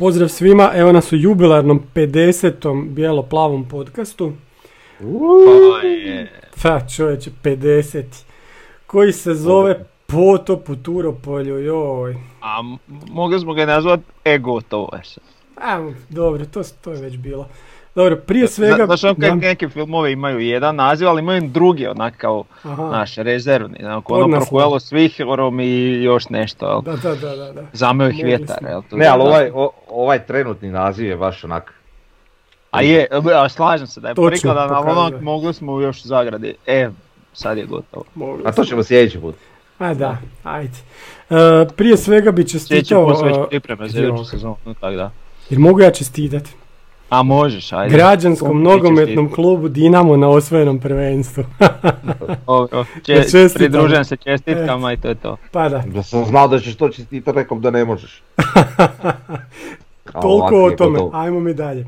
Pozdrav svima, evo nas u jubilarnom 50. bijelo-plavom podcastu. Pa čovječe, 50. Koji se zove Potop u Turopolju, joj. A mogli smo ga nazvat ego to. A, dobro, to, to je već bilo. Dobro, prije svega... Znaš ono da. neke filmove imaju jedan naziv, ali imaju drugi onak kao Aha. naš rezervni. Ono prohujalo s vihorom i još nešto, jel? Da, da, da, da. da. Zameo ih vjetar, jel? To Ne, ali ovaj, o- ovaj trenutni naziv je baš onak... A je, a slažem se da je Točno, prikladan, ali ono mogli smo još u zagradi. E, sad je gotovo. Mogli A to ćemo sljedeći put. A da, ajde. E, prije svega bi Sljedeći čestitao... put su već e, pripreme za iduću sezonu, tako da. Jer mogu ja čestitati. A možeš, ajde. Građanskom nogometnom klubu Dinamo na osvojenom prvenstvu. Dobro, če, čestitam. pridružujem se čestitkama i to je to. pa da, Da sam znao da ćeš to čestitati, rekom da ne možeš. Toliko o tome, gotovo. ajmo mi dalje.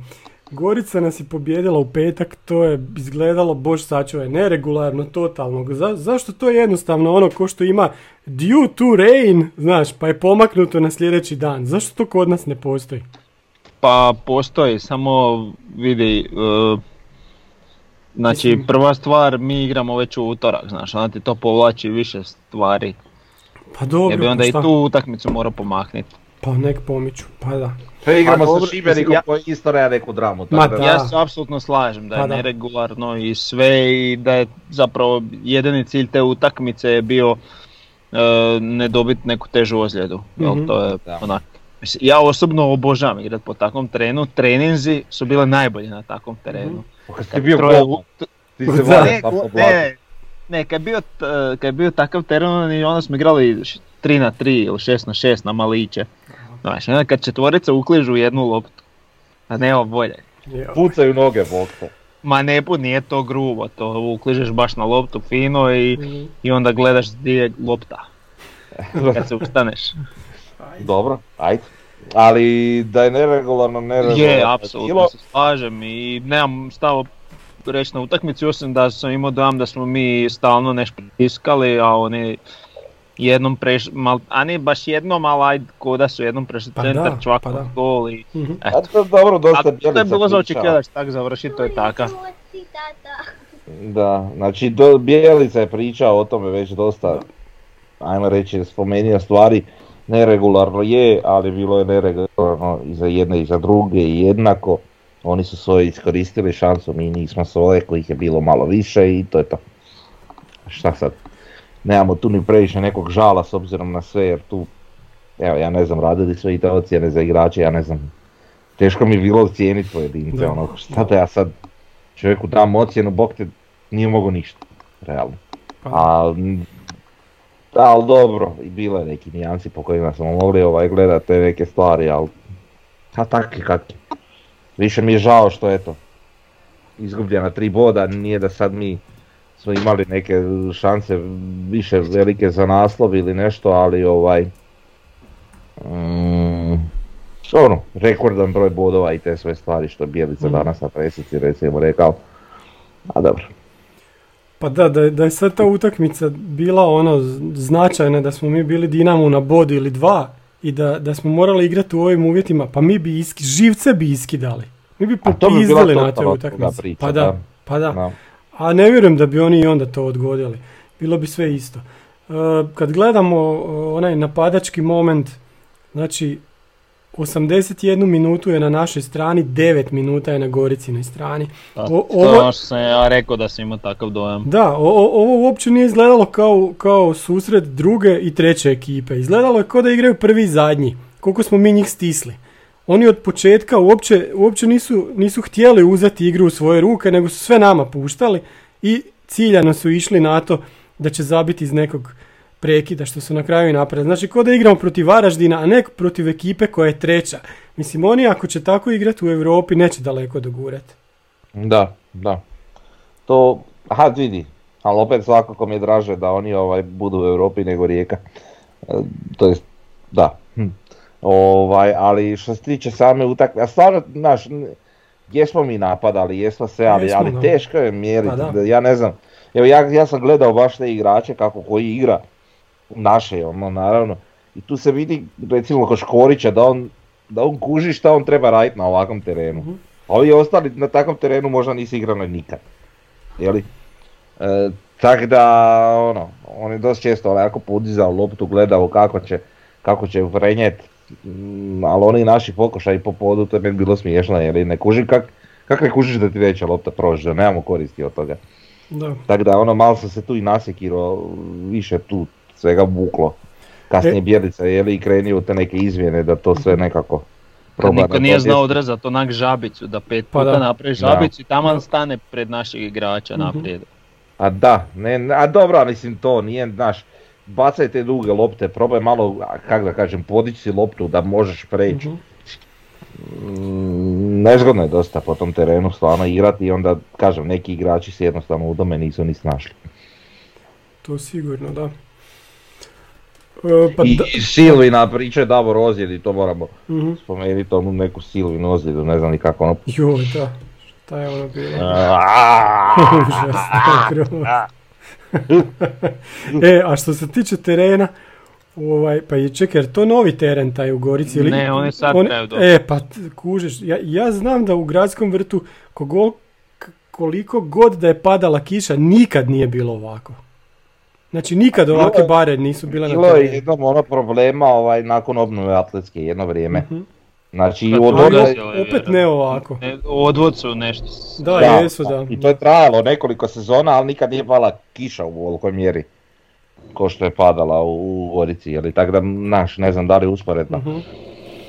Gorica nas je pobjedila u petak, to je izgledalo, bož sačuvaj, neregularno, totalno. Za, zašto to je jednostavno ono ko što ima due to rain, znaš, pa je pomaknuto na sljedeći dan. Zašto to kod nas ne postoji? Pa postoji, samo vidi, e, znači Mislim- prva stvar mi igramo već u utorak, znaš, onda ti to povlači više stvari, Pa dobro, jer bi onda pa i tu utakmicu morao pomahniti. Pa nek pomiču, pa da. Pa igramo A dobro, sa Šibenikom ja- koji isto nema neku dramu. Ma tako da. Ja se apsolutno slažem da je Pa da. neregularno i sve i da je zapravo jedini cilj te utakmice je bio e, ne dobiti neku težu ozljedu, jel, Mhm. to je Da. onak. Mislim, Ja osobno obožavam igrat po takvom terenu, treninzi su bile najbolji na takvom terenu. Pa Kad si bio Troje ti se vada Ne, go- ne, ne, kad je bio, t- kad je bio takav teren i onda smo igrali 3 na 3 ili 6 na 6 na maliće. Znaš, onda kad četvorica ukližu jednu loptu, a nema bolje. Pucaju noge, bok. Ma ne nije to grubo, to ukližeš baš na loptu fino i, Mhm. i onda gledaš gdje je lopta kad se ustaneš. Dobro, ajde. Ali da je neregularno, neregularno. Je, apsolutno se slažem i nemam stavo reći na utakmici, osim da sam imao dojam da smo mi stalno nešto pritiskali, a oni jednom prešli, mal, a ne baš jednom, ali ajde, ko da su jednom prešli Pa centar, da, čvak pa da. gol i Mhm. A eto. to je dobro, dosta A to je bilo za očekivati da će tako završiti, to je taka. Da, znači do, Bjelica je pričao o tome već dosta, ajmo reći, spomenio stvari, neregularno je, ali bilo je neregularno i za jedne i za druge i jednako. Oni su svoje iskoristili šansu, mi nismo svoje, kojih je bilo malo više i to je to. Šta sad? Nemamo tu ni previše nekog žala s obzirom na sve, jer tu, evo ja ne znam, radili su i te ocjene za igrače, ja ne znam, teško mi je bilo ocijeniti pojedince, ono, šta da ja sad čovjeku dam ocjenu, bog te nije mogo ništa, realno. Pa, A, ali dobro, i bilo je neki nijansi po kojima smo mogli ovaj, gledati te neke stvari, ali a tak je kak je. Više mi je žao što eto, izgubljena tri boda, nije da sad mi smo imali neke šanse više velike za naslov ili nešto, ali ovaj, mm, ono, rekordan broj bodova i te sve stvari što je Bjelica Mhm. danas na presici recimo rekao. A dobro. Pa da, da, da je sad ta utakmica bila ono značajna, da smo mi bili Dinamo na bod ili dva i da, da smo morali igrati u ovim uvjetima, pa mi bi iski, živce bi iskidali. Mi bi popizdili na toj utakmici. priča, Pa da, pa da. Da. A ne vjerujem da bi oni i onda to odgodili. Bilo bi sve isto. E, kad gledamo onaj napadački moment, znači 81 minutu je na našoj strani, 9 minuta je na Goricinoj strani. To, O- to ovo- je ono što sam ja rekao da sam imao takav dojam. Da, o- ovo uopće nije izgledalo kao, kao susret druge i treće ekipe. Izgledalo je kao da igraju prvi i zadnji. Koliko smo mi njih stisli. Oni od početka uopće, uopće nisu, nisu htjeli uzeti igru u svoje ruke, nego su sve nama puštali i ciljano su išli na to da će zabiti iz nekog prekida što su na kraju i napravili. Znači, ko da igramo protiv Varaždina, a ne protiv ekipe koja je treća. Mislim, oni ako će tako igrati u Europi, neće daleko dogurati. Da, da. To, aha vidi, ali opet svakako mi je draže da oni ovaj budu u Europi nego Rijeka. E, to jest, da. Hm. Ovaj, ali što se tiče same utakmice, a stvarno, znaš, jesmo mi napadali, jesmo se, ali, Jesmo, ali teško je mjeriti. Pa da. ja ne znam, evo ja, ja sam gledao baš te igrače kako koji igra, naše ono naravno, i tu se vidi recimo kod Škorića da on, da on kuži šta on treba raditi na ovakvom terenu. Mhm. A ovi ostali na takvom terenu možda nisi igrano nikad. Jeli? E, tako da, ono, on je dosta često onako podizao loptu, gledao kako će, kako će vrenjet, mm, ali oni naši pokušaji po podu, to je meni bilo smiješno, jer ne kužim kak, kak ne kužiš da ti neće lopta proći, da nemamo koristi od toga. Da. Tako da ono malo sam se tu i nasekirao, više tu svega buklo. Kasnije E- Bjelica je li i krenio u te neke izmjene da to sve nekako proba niko nije znao odrezati onak žabicu, da pet Pa puta da. napravi Da. žabicu i taman stane pred našeg igrača Mhm. naprijed. A da, ne, a dobro, mislim to nije, znaš, bacaj te duge lopte, probaj malo, a, kak da kažem, podići si loptu da možeš preći. Mhm. Mm, nezgodno je dosta po tom terenu stvarno igrati i onda, kažem, neki igrači se jednostavno u tome nisu ni snašli. To sigurno, da. E, pa I da. Silvina priča Davor ozljedi, to moramo Mhm. spomenuti, onu neku Silvinu ozljedu, ne znam ni kako ono... Joj, da. Šta je ono bilo? Užasno. e, a što se tiče terena, ovaj, pa je čekaj, jer to novi teren taj u Gorici? ili- Ne, on je sad on-. E, pa t- kužiš, ja, ja znam da u gradskom vrtu kogol, k- koliko god da je padala kiša, nikad nije bilo ovako. Znači nikad ovakve bare nisu bile na Bilo je terenu. jednom ono problema ovaj, nakon obnove atletske jedno vrijeme. Mhm. Znači Pa od to Ali onda... je- o- opet ne ovako. Ne, odvod su nešto. s- Da, jesu, da. I to je trajalo nekoliko sezona, ali nikad nije pala kiša u ovolikoj mjeri. Ko što je padala u, u Gorici, jeli, tako da, naš, ne znam da li je usporedno. Mhm.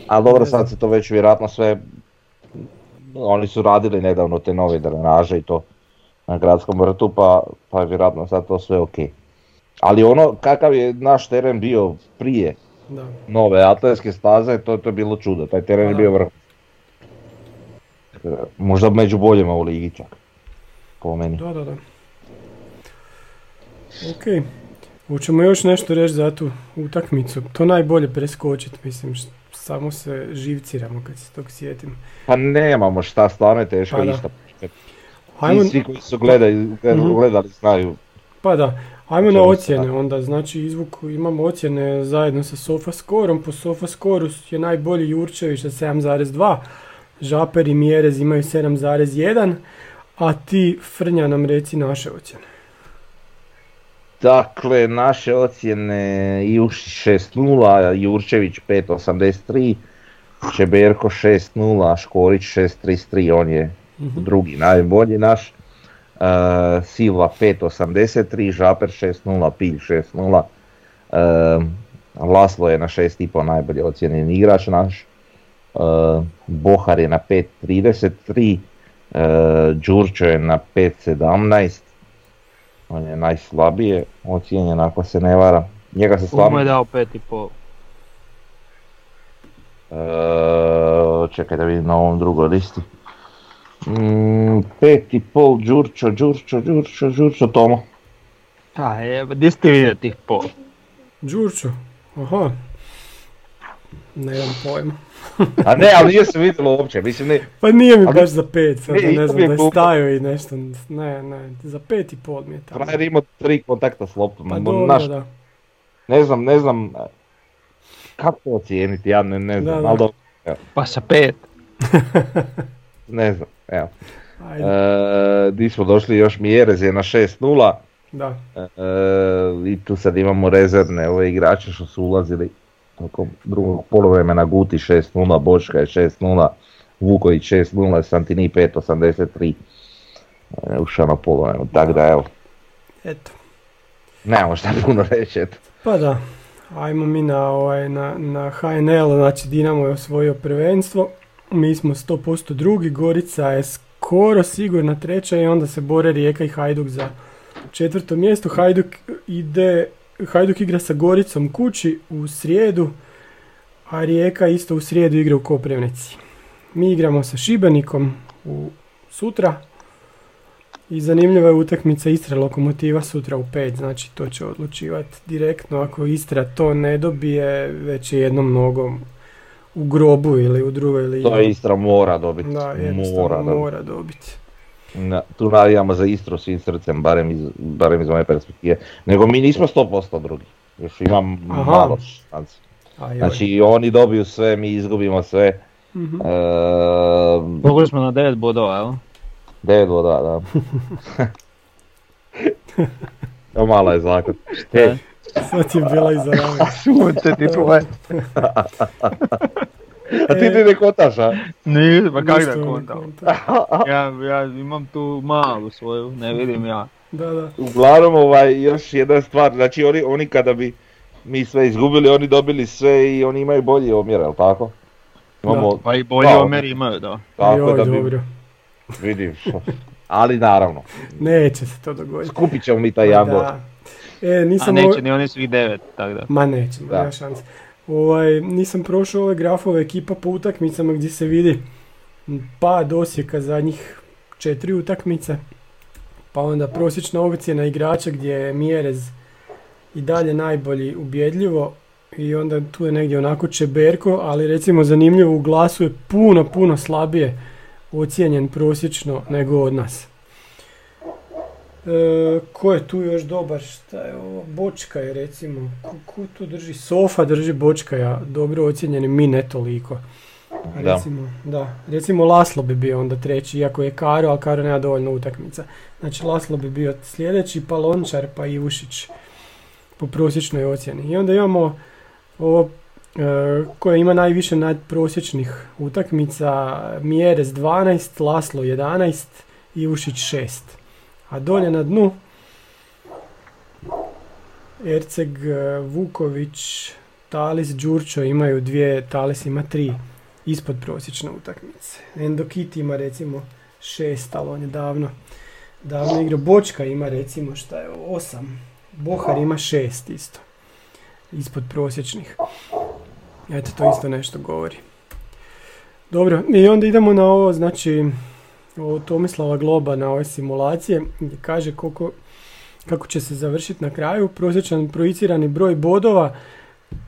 Ali dobro, sad se to već vjerojatno sve, oni su radili nedavno te nove drenaže i to na gradskom vrtu, pa, pa je vjerojatno sad to sve ok. Ali ono, kakav je naš teren bio prije Da. nove atletske staze, to, to je bilo čudo, taj teren je Pa bio vrh. Možda među boljima u ligi čak, po meni. Da, da, da. Ok. Hoćemo još nešto reći za tu utakmicu. To najbolje preskočiti, mislim. Samo se živciramo kad se tog sjetim. Pa nemamo šta, stvarno je teško Pa da. isto. Ajmo, I svi koji su gledali, Mhm. gledali znaju. pa da, ajmo na ocjene onda. Znači izvuk, imamo ocjene zajedno sa Sofaskorom. Po Sofaskoru je najbolji Jurčević sa 7,2. Žaper i Mjerez imaju 7,1. A ti, Frnja, nam reci naše ocjene. Dakle, naše ocjene Jušić 6-0, Jurčević 5-83, Čeberko 6-0, Škorić 6-33, on je Mhm. drugi najbolji naš. E, Silva 5.83, Žaper 6.0, Pilj 6.0. E, Laslo je na 6.5 najbolji ocijenjen igrač naš. E, Bohar je na 5.33, e, Đurčo je na 5.17. On je najslabije ocijenjen ako se ne vara. Njega se Komu je dao pet i pol? E, čekaj da vidim na ovom drugoj listi. Mm, pet i pol, Đurčo, Đurčo, Đurčo, Đurčo, Tomo. A je, gdje ste vidio tih pol? Đurčo, aha. Nemam pojma. A ne, ali nije se vidjelo uopće, mislim ne, Pa nije mi Ali- baš za pet, sad Ne, ne znam, da je stajao i nešto, ne, ne, za pet i pol mi je tamo. frajer imao tri kontakta s loptom, Pa no, dobro, naš, da. ne znam, ne znam, kako to ocijeniti, ja ne, ne znam, Da, da. ali dobro, Pa sa pet. ne znam, evo. Ajde, E, di smo došli još Mjerez je na 6-0, da. e, i tu sad imamo rezervne ove igrače što su ulazili tokom drugog polovremena, Guti 6-0, Bočka je 6-0, Vuković 6-0, Santini 5-83, e, ušao na polovremenu, tako da evo, Eto. nemamo šta puno reći, eto. Pa da, ajmo mi na, ovaj, na, na HNL, znači Dinamo je osvojio prvenstvo, mi smo 100% drugi, Gorica je skoro sigurna treća i onda se bore Rijeka i Hajduk za četvrto mjesto. Hajduk ide Hajduk igra sa Goricom kući u srijedu, a Rijeka isto u srijedu igra u Koprivnici. Mi igramo sa Šibenikom u sutra i zanimljiva je utakmica Istra Lokomotiva sutra u 5, znači to će odlučivati direktno ako Istra to ne dobije već je jednom nogom u grobu ili u drugoj ligi. To je Istra mora dobiti. Da, mora mora dobiti. Na, tu navijamo za Istru svim srcem, barem iz, barem iz moje perspektive. Nego mi nismo 100% drugi. Još imam Aha. malo šanse. Znači oni dobiju sve, mi izgubimo sve. Mhm. Ehm, Mogli smo na 9 bodova, jel? Devet voda, da. to mala je zakon. E, Sad je bila iza rame. Sunce ti tvoje. a ti ti ne kotaš, a? Nije, pa kak da kontam. konta. Ja, ja imam tu malu svoju, ne vidim ja. Da, da. Uglavnom, ovaj, još jedna stvar, znači oni, oni kada bi mi sve izgubili, oni dobili sve i oni imaju bolji omjer, jel tako? Imamo, Pa i bolji Da, omjer imaju, da. tako Joj, da bi, dobro. vidiš, ali naravno, Neće se to dogoditi. skupit ćemo mi taj jedan E, A nisam neće ovo- ni oni svih 9, tako da. Ma neće, Da. nema šanse. Ovaj, nisam prošao ove grafove ekipa po utakmicama gdje se vidi pad Osijeka zadnjih četiri utakmice. Pa onda prosječna ocjena igrača gdje je Mjerez i dalje najbolji ubjedljivo. I onda tu je negdje onako Čeberko, ali recimo zanimljivo u glasu je puno, puno slabije ocijenjen prosječno nego od nas. E, ko je tu još dobar? Šta je ovo? Bočka je recimo. Ko, ko tu drži? Sofa drži Bočkaja. Dobro ocijenjeni, mi ne toliko. Da. Recimo, da. Recimo Laslo bi bio onda treći, iako je Karo, ali Karo nema dovoljno utakmica. Znači Laslo bi bio sljedeći, pa Lončar, pa Ivušić po prosječnoj ocjeni. I onda imamo ovo e, koja ima najviše nadprosječnih utakmica, Mjerez 12, Laslo 11, Ivušić 6. A dolje na dnu Erceg, e, Vuković, Talis, Đurčo imaju dvije, Talis ima tri ispod prosječne utakmice. Endokit ima recimo šest, ali on je davno, davno igrao. Bočka ima recimo šta je osam. Bohar ima šest isto. Ispod prosječnih. Eto, to isto nešto govori. Dobro, i onda idemo na ovo, znači, ovo Tomislava Globa na ove simulacije, gdje kaže koliko, kako će se završiti na kraju, prosječan projicirani broj bodova,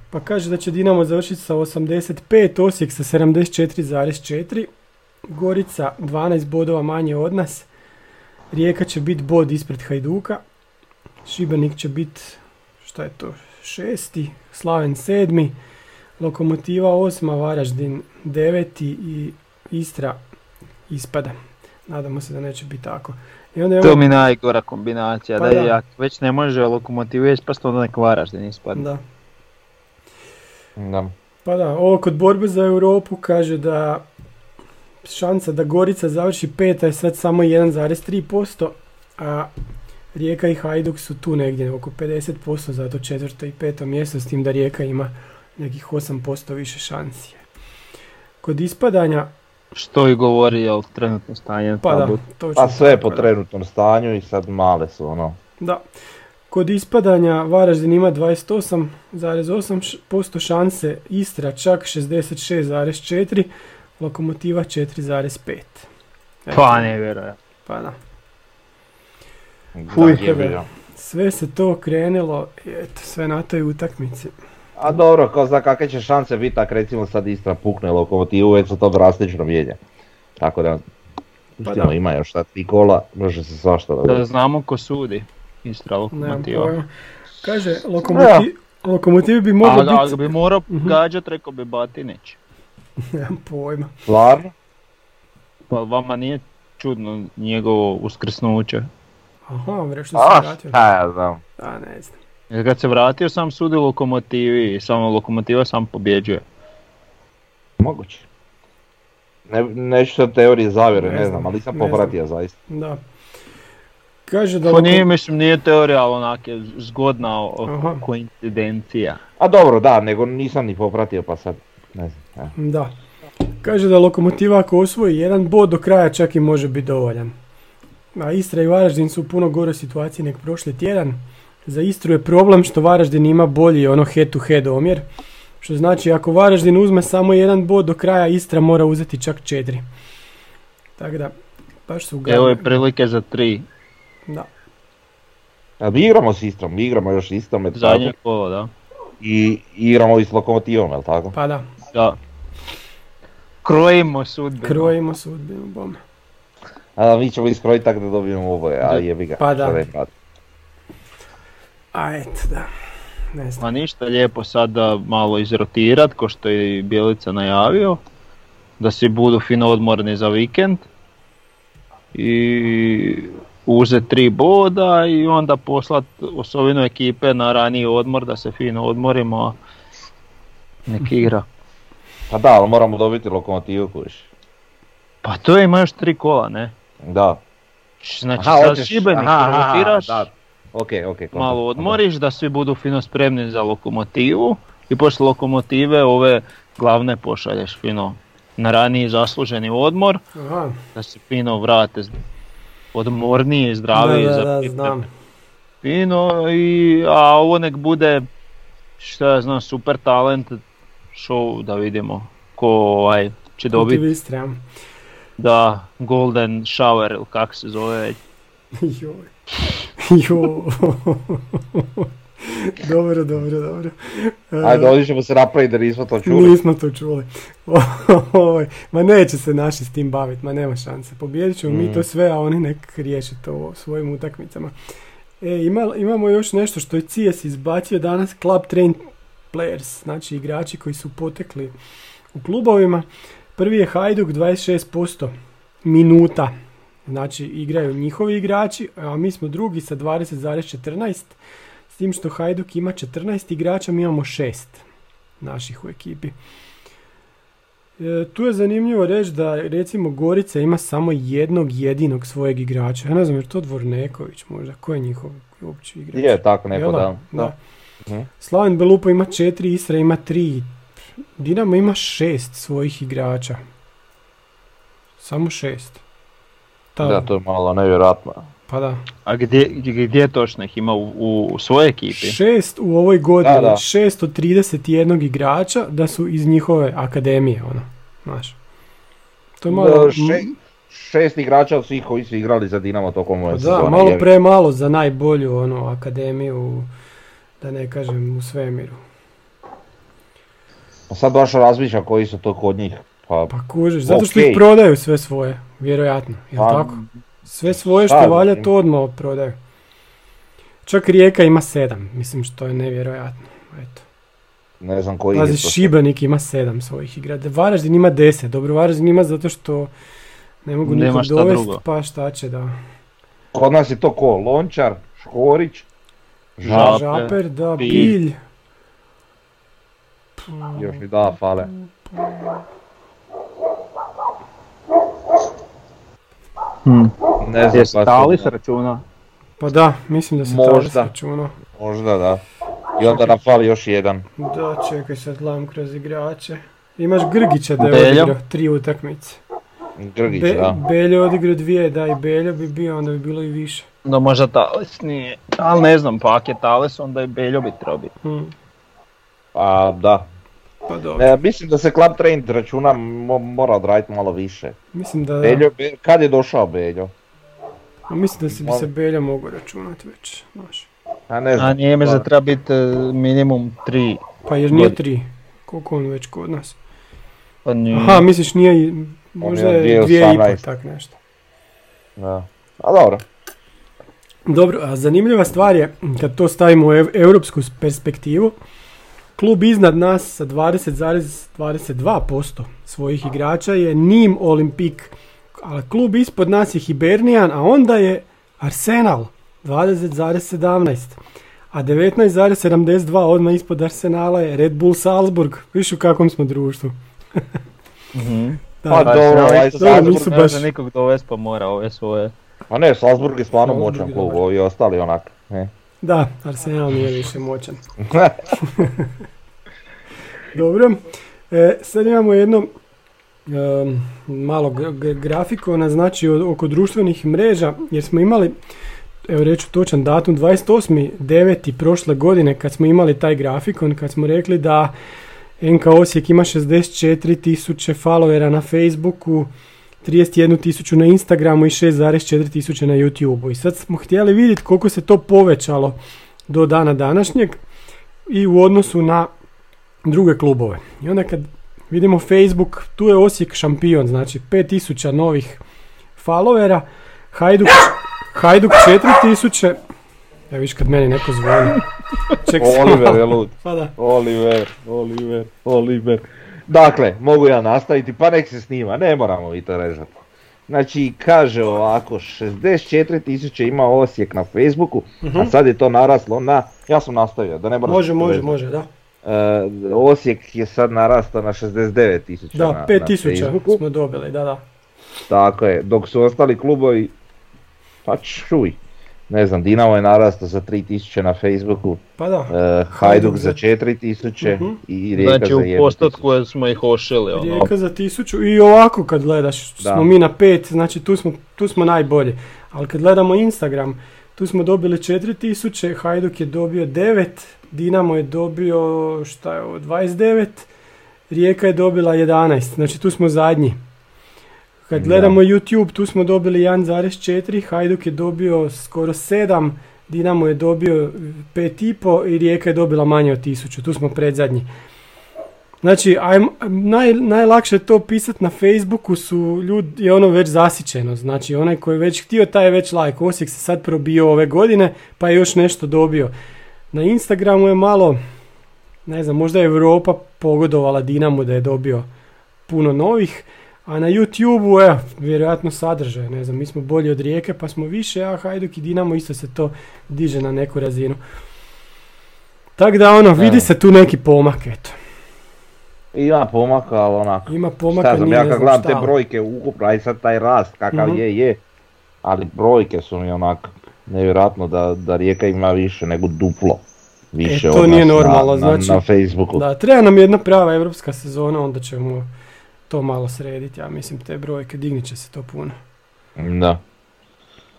pa kaže da će Dinamo završiti sa 85, Osijek sa 74,4, Gorica 12 bodova manje od nas, Rijeka će biti bod ispred Hajduka, Šibenik će biti, šta je to, šesti, Slaven sedmi, Lokomotiva osma, Varaždin deveti i Istra ispada. Nadamo se da neće biti tako. I onda To imamo, mi najgora kombinacija, Pa da, da. je, ako već ne može lokomotive ispast, onda nek Varaždin ispadne. da, Da. pa da, ovo kod borbe za Europu kaže da šansa da Gorica završi peta je sad samo 1,3%, a Rijeka i Hajduk su tu negdje oko 50%, zato četvrto i peto mjesto, s tim da Rijeka ima nekih 8% više šansi. Kod ispadanja, Što i govori, jel, trenutno stanje na pa da, točno Pa sve po trenutnom stanju i sad male su ono. Da. Kod ispadanja Varaždin ima 28,8% šanse, Istra čak 66,4, Lokomotiva 4,5. Eto, Pa ne vjerujem. Pa da. Fuj, Sve se to krenulo, i eto, sve na toj utakmici. A dobro, ko zna kakve će šanse biti ako recimo sad Istra pukne lokomotivu, već se to drastično mijenja. Tako da, Pa pustimo, da. ima još šta tri kola, može se svašta Da dogoditi. znamo ko sudi. Istra lokomotiva. Kaže, lokomotiv, lokomotiv bi A mogao da biti... bi morao Mhm. gađat, rekao bi Batinić. Nemam pojma. Stvarno? Pa vama nije čudno njegovo uskrsnuće. Aha, bre, što A, se vratio. šta ja znam. A, ne znam. Jer kad se vratio sam sudi lokomotivi i samo lokomotiva sam pobjeđuje. Moguće. Ne, neću sad teorije zavjere, Ne ne, znam, ali znam. popratio zaista. Da. Kaže da... To nije, mislim, nije teorija, ali onak je zgodna o- Aha. koincidencija. A dobro, da, nego nisam ni popratio pa sad, ne znam. e. Da. Kaže da lokomotiva ako osvoji jedan bod do kraja čak i može biti dovoljan. A Istra i Varaždin su u puno gore situaciji nek prošli tjedan. Za Istru je problem što Varaždin ima bolji ono head to head omjer. Što znači ako Varaždin uzme samo jedan bod do kraja Istra mora uzeti čak četiri. Tako da, baš su Evo je prilike za tri. Da. A mi igramo s Istrom, mi igramo još s Istrom, Zadnje kolo, da. I igramo i s Lokomotivom, jel tako? Pa da, Da. Krojimo sudbinu. krojimo sudbinu bome. A mi ćemo iskrojiti tako da dobijemo oboje, a jebi ga. Pa da. šta da im radi. A eto, da. Ne znam. Ma ništa lijepo sada malo izrotirat, ko što je i Bjelica najavio. Da si budu fino odmorni za vikend. I uzeti tri boda i onda poslat osovinu ekipe na raniji odmor da se fino odmorimo. a Nek igra. Pa da, ali moramo dobiti Lokomotivu kuš. Pa to ima još tri kola, ne? Da. Znači sad Šibenik rotiraš, da. Ok, ok. malo odmoriš da svi budu fino spremni za lokomotivu i poslije lokomotive ove glavne pošalješ fino na raniji zasluženi odmor Aha, da se fino vrate odmorniji, da, zdraviji da, za da, znam. Fino i a ovo nek bude šta ja znam super talent show da vidimo ko ovaj će dobiti da golden shower ili kak se zove. Joj. Joj. dobro, dobro, dobro. E, Ajde, ovdje ćemo se napraviti da nismo to čuli. Nismo to čuli. Ovaj, ma neće se naši s tim baviti, ma nema šanse. Pobijedit ćemo mi Mm. to sve, a oni nek riješe to u svojim utakmicama. E, ima, imamo još nešto što je CS izbacio danas, Club Train Players, znači igrači koji su potekli u klubovima. Prvi je Hajduk 26% minuta, znači igraju njihovi igrači, a mi smo drugi sa 20,14, s tim što Hajduk ima 14 igrača, mi imamo 6 naših u ekipi. E, tu je zanimljivo reći da recimo Gorica ima samo jednog jedinog svojeg igrača. Ja ne znam, je to Dvorneković možda? Ko je njihov uopće igrač? Je, tako neko da? da. Mhm. Slaven Belupo ima četiri, Istra ima tri. Dinamo ima šest svojih igrača. Samo šest. Ta- Da, to je malo nevjerojatno. Pa da. A gdje, gdje točno ih ima u, u, u svojoj ekipi? Šest u ovoj godini, Da, da. od 631 igrača da su iz njihove akademije, ono, znaš. To je malo, Da, še- šest igrača od svih koji su igrali za Dinamo tokom ove Pa da, malo jebi. premalo za najbolju ono, akademiju, da ne kažem u svemiru. Pa sad baš razmišljam koji su to kod njih. Pa, Pa kužiš, zato što ih prodaju sve svoje, vjerojatno, jel Pa, tako? Sve svoje što da, valja to odmah prodaju. Čak Rijeka ima sedam, mislim što je nevjerojatno. Eto. ne znam koji Pazi, je to. Šibenik ima sedam svojih igrača. Varaždin ima deset. Dobro, Varaždin ima zato što ne mogu nikog dovesti, drugo. pa šta će da... Kod nas je to ko? Lončar, Škorić, Žap, Žaper, Žaper, da, Bilj. Bilj. još mi da fale. Hmm. Ne znam Jesi Talis računa? Pa da, mislim da se Možda. Talis računao. Možda da. I onda nam fali još jedan. Da, čekaj sad gledam kroz igrače. Imaš Grgića da je Beljo. odigrao tri utakmice. Grgić, Be- da. Beljo je odigrao dvije, da i Beljo bi bio, onda bi bilo i više. No možda Talis nije. Ali ne znam, pa ako je Talis onda i Beljo bi trebao biti. Hmm, Pa da. Pa dobro. E, mislim da se Club Train računa mo- mora odraditi malo više. Mislim da, Beljo, Be- kad je došao Beljo? a mislim da se bi se Beljo mogao računati već, znaš. A ne znam. A nije mi da stvarno. treba biti e, minimum tri. Pa jer nije tri. Koliko on već kod nas? Pa nije. Aha, misliš nije, i- možda je je dvije i pol, 2018. tak nešto. Da. A dobro. Dobro, a zanimljiva stvar je, kad to stavimo u ev- europsku perspektivu, klub iznad nas sa 20,22% svojih igrača je Nim Olimpik, a klub ispod nas je Hibernian, a onda je Arsenal 20,17%. A 19,72 odmah ispod Arsenala je Red Bull Salzburg. Viš u kakvom smo društvu. Mhm. Da, Pa da. dobro, ovaj Salzburg ne baš- može nikog dovest pa mora ove svoje. A ne, Salzburg je stvarno moćan je klub, ovi ostali onak. Ne. Da, Arsenal nije više moćan. Dobro, e, sad imamo jedno em, malo g- g- grafikona, znači od- oko društvenih mreža, jer smo imali evo reću točan datum, 28.9. prošle godine kad smo imali taj grafikon, kad smo rekli da NK Osijek ima 64 tisuće followera na Facebooku, 31 tisuću na Instagramu i 6,4 tisuće na YouTubeu. I sad smo htjeli vidjeti koliko se to povećalo do dana današnjeg i u odnosu na druge klubove. I onda kad vidimo Facebook, tu je Osijek šampion, znači 5000 novih followera, Hajduk, Hajduk 4000, evo viš kad meni neko zvoni. Samo Oliver je lud. Pa da. Oliver, Oliver, Oliver. Dakle, mogu ja nastaviti, pa nek se snima, ne moramo vi to rezati. Znači, kaže ovako, 64 tisuće ima Osijek na Facebooku, a sad je to naraslo na, ja sam nastavio, da ne moraš Mhm. Može, može, rezati. može, da. E, Osijek je sad narastao na 69 tisuća Da, na, na 5000 Facebooku. smo dobili, da, da. Tako je, dok su ostali klubovi, pa čuj, ne znam, Dinamo je narastao za 3000 na Facebooku, Pa da. e, Hajduk za 4000 Mhm. i Rijeka Znači za u 1000. postotku smo ih ošili. Ono. Rijeka za tisuću i ovako kad gledaš, Da. smo mi na pet, znači tu smo, tu smo najbolji. Ali kad gledamo Instagram, tu smo dobili 4000, Hajduk je dobio 9, Dinamo je dobio šta je ovo, 29, Rijeka je dobila 11, znači tu smo zadnji. Kad Da. gledamo YouTube, tu smo dobili 1,4, Hajduk je dobio skoro 7, Dinamo je dobio 5,5 i Rijeka je dobila manje od 1000, tu smo predzadnji. Znači, naj, najlakše je to pisati na Facebooku su ljudi, je ono već zasićeno. Znači, onaj koji je već htio, taj je već like. Osijek se sad probio ove godine, pa je još nešto dobio. Na Instagramu je malo, ne znam, možda je Europa pogodovala Dinamo da je dobio puno novih, a na YouTubeu, evo, vjerojatno sadržaj, ne znam, mi smo bolji od Rijeke pa smo više, a Hajduk i Dinamo isto se to diže na neku razinu. Tako da ono, vidi Evo. se tu neki pomak, eto. Ima pomaka, ali onako. Ima pomaka, Šta znam, nije ja kad gledam te brojke ukupno, aj sad taj rast kakav Mhm. je, je. Ali brojke su mi onak nevjerojatno da, da Rijeka ima više nego duplo. Više E, to od nije normalno, na, na, znači- na Facebooku. Da, treba nam jedna prava europska sezona, onda ćemo to malo srediti, ja mislim te brojke, dignit će se to puno. Da.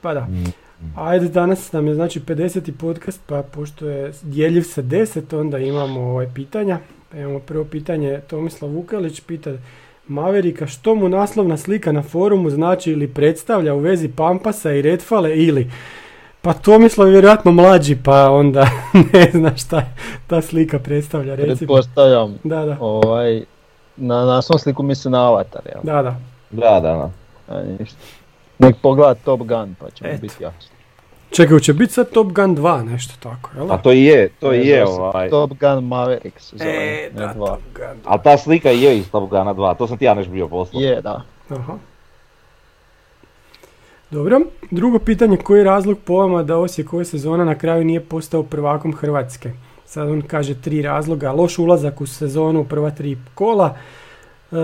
Pa da. Mm. Ajde, danas nam je znači 50. podcast, pa pošto je djeljiv sa 10, onda imamo ovaj pitanja. Pa imamo prvo pitanje, Tomislav Vukelić pita Maverika što mu naslovna slika na forumu znači ili predstavlja u vezi Pampasa i Redfale ili... Pa Tomislav je vjerojatno mlađi, pa onda ne zna šta ta slika predstavlja, recimo. Pretpostavljam, Da, da, ovaj, na naslovnu sliku misli na avatar, jel? da, da. Da, da, da. A ništa. Nek pogleda Top Gun pa će Eto. biti jasno. Čekaj, će biti sad Top Gun 2, nešto tako, jel? A to i je, to i je se ovaj. Top Gun Maverick se zove, E, ne da, dva. Top Gun. Ali ta slika je iz Top Guna 2, to sam ti ja neš bio poslao. Je, da. Aha. Dobro, drugo pitanje, koji je razlog po vama da Osijek ove sezona na kraju nije postao prvakom Hrvatske? Sad on kaže tri razloga, loš ulazak u sezonu prva tri kola, e,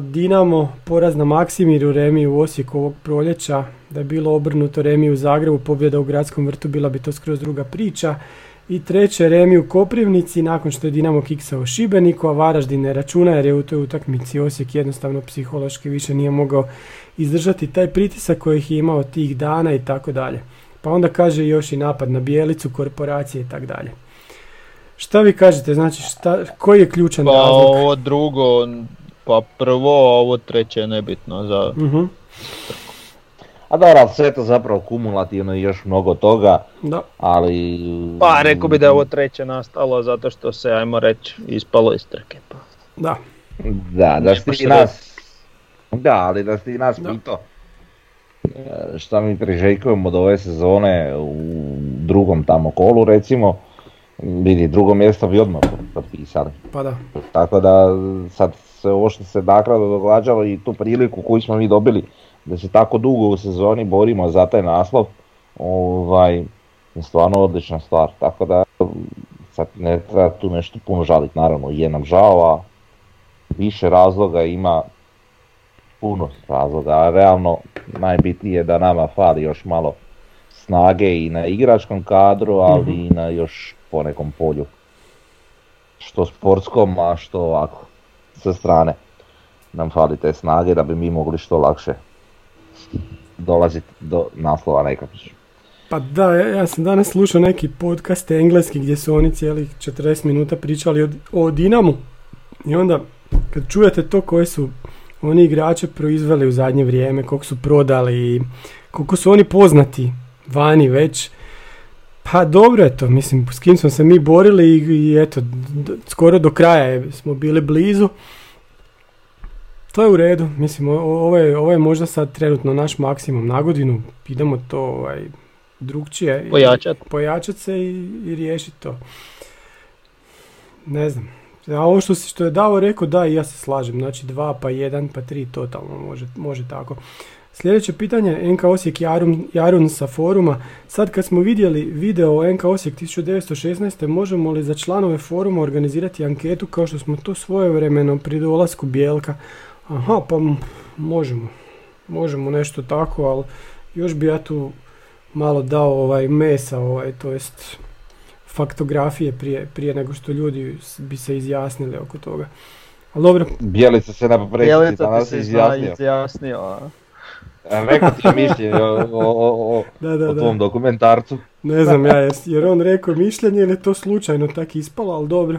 Dinamo, poraz na Maksimiru, Remi u Osijeku ovog proljeća, da je bilo obrnuto Remi u Zagrebu, pobjeda u gradskom vrtu, bila bi to skroz druga priča. I treće, Remi u Koprivnici, nakon što je Dinamo kiksao Šibeniku, a Varaždin ne računa jer je u toj utakmici Osijek jednostavno psihološki više nije mogao izdržati taj pritisak koji ih je imao tih dana i tako dalje. Pa onda kaže još i napad na bijelicu, korporacije i tako dalje. Šta vi kažete, znači šta, koji je ključan Pa razlog? ovo drugo, pa prvo, a ovo treće je nebitno za... Mhm, A dobro, ali sve to zapravo kumulativno i još mnogo toga, da, ali... Pa rekao bi da je ovo treće nastalo zato što se, ajmo reći, ispalo iz trke. Pa. da. Da, da si ti nas... Da, ali da si nas Da. pitao e, šta mi priželjkujemo od ove sezone u drugom tamo kolu recimo, vidi drugo mjesto bi odmah potpisali. Pa da. Tako da sad se ovo što se naknadno događalo i tu priliku koju smo mi dobili da se tako dugo u sezoni borimo za taj naslov, ovaj, je stvarno odlična stvar. Tako da sad ne treba tu nešto puno žaliti, naravno je nam žao, a više razloga ima puno razloga, a realno najbitnije je da nama fali još malo snage i na igračkom kadru, ali i na još ponekom polju. Što sportskom, a što ovako, sa strane. Nam fali te snage da bi mi mogli što lakše dolaziti do naslova nekako. Pa da, ja, ja sam danas slušao neki podcast engleski gdje su oni cijelih 40 minuta pričali o, o Dinamu. I onda kad čujete to koje su oni igrače proizveli u zadnje vrijeme, koliko su prodali, koliko su oni poznati vani već, pa dobro je to, mislim, s kim smo se mi borili i, i eto, d- skoro do kraja je- smo bili blizu. To je u redu, mislim, o- ovo je, ovo je možda sad trenutno naš maksimum na godinu, idemo to ovaj, drugčije. Pojačat. Pojačat se i, i riješiti to. Ne znam. A ovo što, si, što je Davo rekao, da, i ja se slažem. Znači dva, pa jedan, pa tri, totalno može, može tako. Sljedeće pitanje, NK Osijek Jarun, Jarun sa foruma. Sad kad smo vidjeli video NK Osijek 1916. možemo li za članove foruma organizirati anketu kao što smo to svojevremeno pri dolasku Bijelka? Aha, pa m- možemo. Možemo nešto tako, ali još bi ja tu malo dao ovaj mesa, ovaj, to jest faktografije prije, prije nego što ljudi bi se izjasnili oko toga. Ali dobro, Bijelica se na danas se izjasnio. izjasnio. a? Rekao ti je mišljenje o, o, o, o, da, da, o da. tvom dokumentarcu. Ne znam ja, jes- jer on rekao mišljenje ili je to slučajno tak ispalo, ali dobro.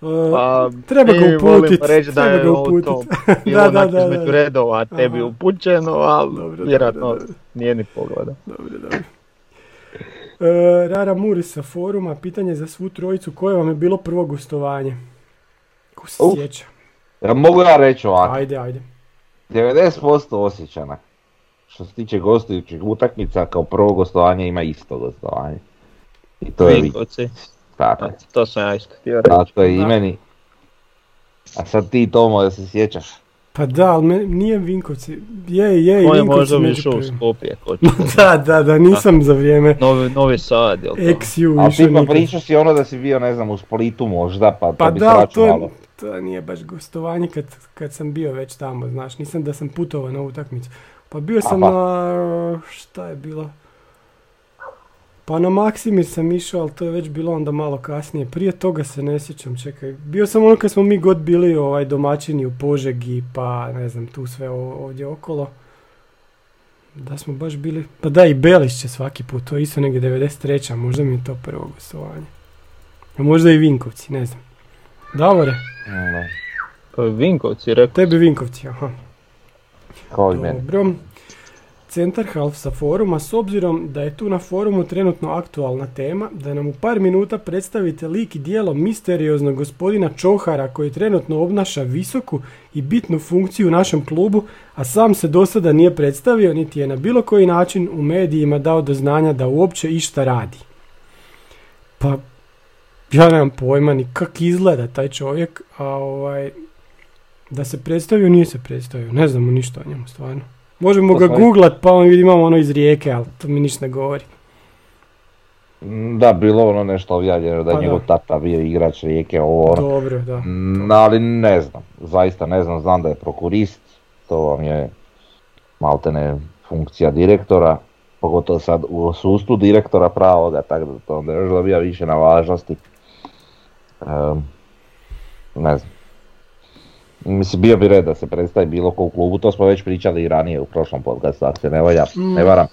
Uh, Pa, Treba ga mi volimo uputit, reći da treba je ga ovo uputit. to Da, bilo da, da, između da. redova tebi Aha. upućeno, ali Dobro, vjerojatno dobro, dobro. nije ni pogleda. Dobro, dobro. E, Rara Muri sa foruma, pitanje za svu trojicu, koje vam je bilo prvo gostovanje? Ko se Uf. sjeća? Ja mogu ja reći ovako, Ajde, ajde. 90% osjećana. Što se tiče gostujućih utakmica, kao prvo gostovanje ima isto gostovanje. I to je Vinkovci, tako. to sam ja isto htio reći. Tako je i Da. meni. A sad ti Tomo, da se sjećaš? Pa da, ali me, nije Vinkovci. Je, je, On je Vinkovci možda išao u. Skopje, Da, da, da, nisam za vrijeme Novi, novi Sad, jel to? XU A ti pa pričao si ono da si bio, ne znam, u Splitu možda, pa, Pa to bi se da, to, računalo. To nije baš gostovanje kad, kad sam bio već tamo, znaš, nisam da sam putovao na utakmicu. Pa bio sam Aha. na, šta je bilo? Pa na Maksimir sam išao, ali to je već bilo onda malo kasnije. Prije toga se ne sjećam, čekaj. Bio sam ono kad smo mi god bili ovaj, domaćini u Požegi, pa ne znam, tu sve ovdje okolo. Da smo baš bili, pa da i Belić će svaki put, to je isto negdje 93. možda mi je to prvo gostovanje. A možda i Vinkovci, ne znam. Davore, Mm, Pa Vinkovci, rekao. tebi Vinkovci, aha. Kao i meni. Dobro. Centar Half sa foruma, s obzirom da je tu na forumu trenutno aktualna tema, da nam u par minuta predstavite lik i dijelo misterioznog gospodina Čohara koji trenutno obnaša visoku i bitnu funkciju u našem klubu, a sam se do sada nije predstavio niti je na bilo koji način u medijima dao do znanja da uopće išta radi. Pa, ja nemam pojma ni kak izgleda taj čovjek, a ovaj, da se predstavio, nije se predstavio. Ne znamo ništa o njemu, stvarno. Možemo ga googlat, pa on vidi imamo ono iz rijeke, ali to mi ništa ne govori. Mm, Da, bilo ono nešto objavljeno da je Pa da. njegov tata bio igrač rijeke, ovo. Dobro, da. Mm, ali ne znam, zaista ne znam, znam da je prokurist, to vam je maltene funkcija direktora, pogotovo sad u sustvu direktora pravoga, tako da to onda još dobija više na važnosti. Ehm, ne znam. Mislim, bio bi red da se predstavi bilo ko u klubu, to smo već pričali i ranije u prošlom podcastu, ako se ne, valja, Mm. ne varam.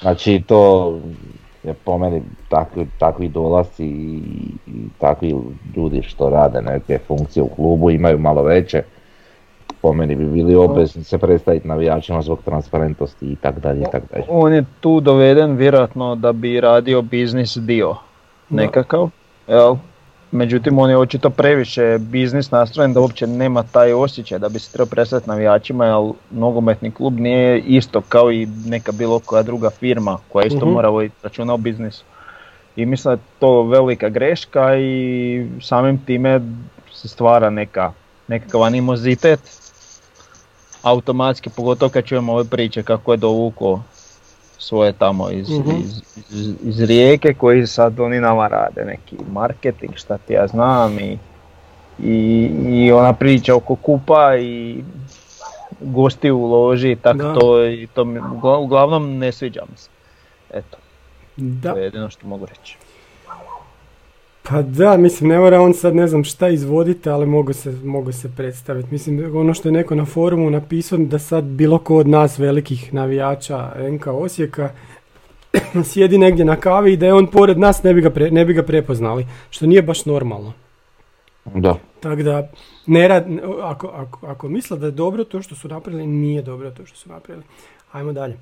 Znači, to je po meni takvi, takvi dolasci i, i takvi ljudi što rade neke funkcije u klubu imaju malo veće. Po meni bi bili obvezni se predstaviti navijačima zbog transparentnosti i tak dalje i tak dalje. On je tu doveden vjerojatno da bi radio biznis dio nekakav, jel? Međutim, on je očito previše biznis nastrojen da uopće nema taj osjećaj da bi se trebao predstaviti navijačima, jer nogometni klub nije isto kao i neka bilo koja druga firma koja isto Mhm. mora voditi računa o biznisu. I mislim da je to velika greška i samim time se stvara neka, nekakav animozitet automatski, pogotovo kad čujemo ove priče kako je dovuko svoje tamo iz, Mhm. iz, iz, iz rijeke koji sad oni nama rade neki marketing šta ti ja znam i, i, i ona priča oko kupa i gosti u loži i tako to i to mi, ugla- uglavnom ne sviđa mi se. Eto, Da, to je jedino što mogu reći. Pa da, mislim, ne mora on sad ne znam šta izvoditi, ali mogu se, mogu se predstaviti. Mislim, ono što je neko na forumu napisao da sad bilo ko od nas velikih navijača NK Osijeka sjedi negdje na kavi i da je on pored nas ne bi ga, pre- ne bi ga prepoznali, što nije baš normalno. Da. Tako da, ne rad, ako, ako, ako misle da je dobro to što su napravili, nije dobro to što su napravili. Ajmo dalje.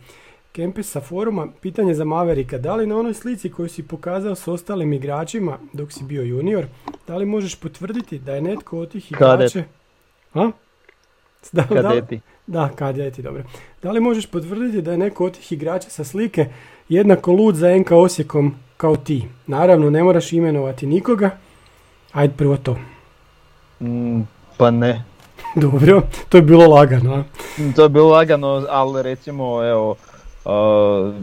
Kempis sa foruma, pitanje za Maverika. Da li na onoj slici koju si pokazao s ostalim igračima dok si bio junior, da li možeš potvrditi da je netko od tih igrača... A? Da, da, Kadeti. da, kadeti, dobro. Da li možeš potvrditi da je neko od tih igrača sa slike jednako lud za NK Osijekom kao ti? Naravno, ne moraš imenovati nikoga. Ajde prvo to. Mm, pa ne. Dobro, to je bilo lagano. a? To je bilo lagano, ali recimo, evo, uh,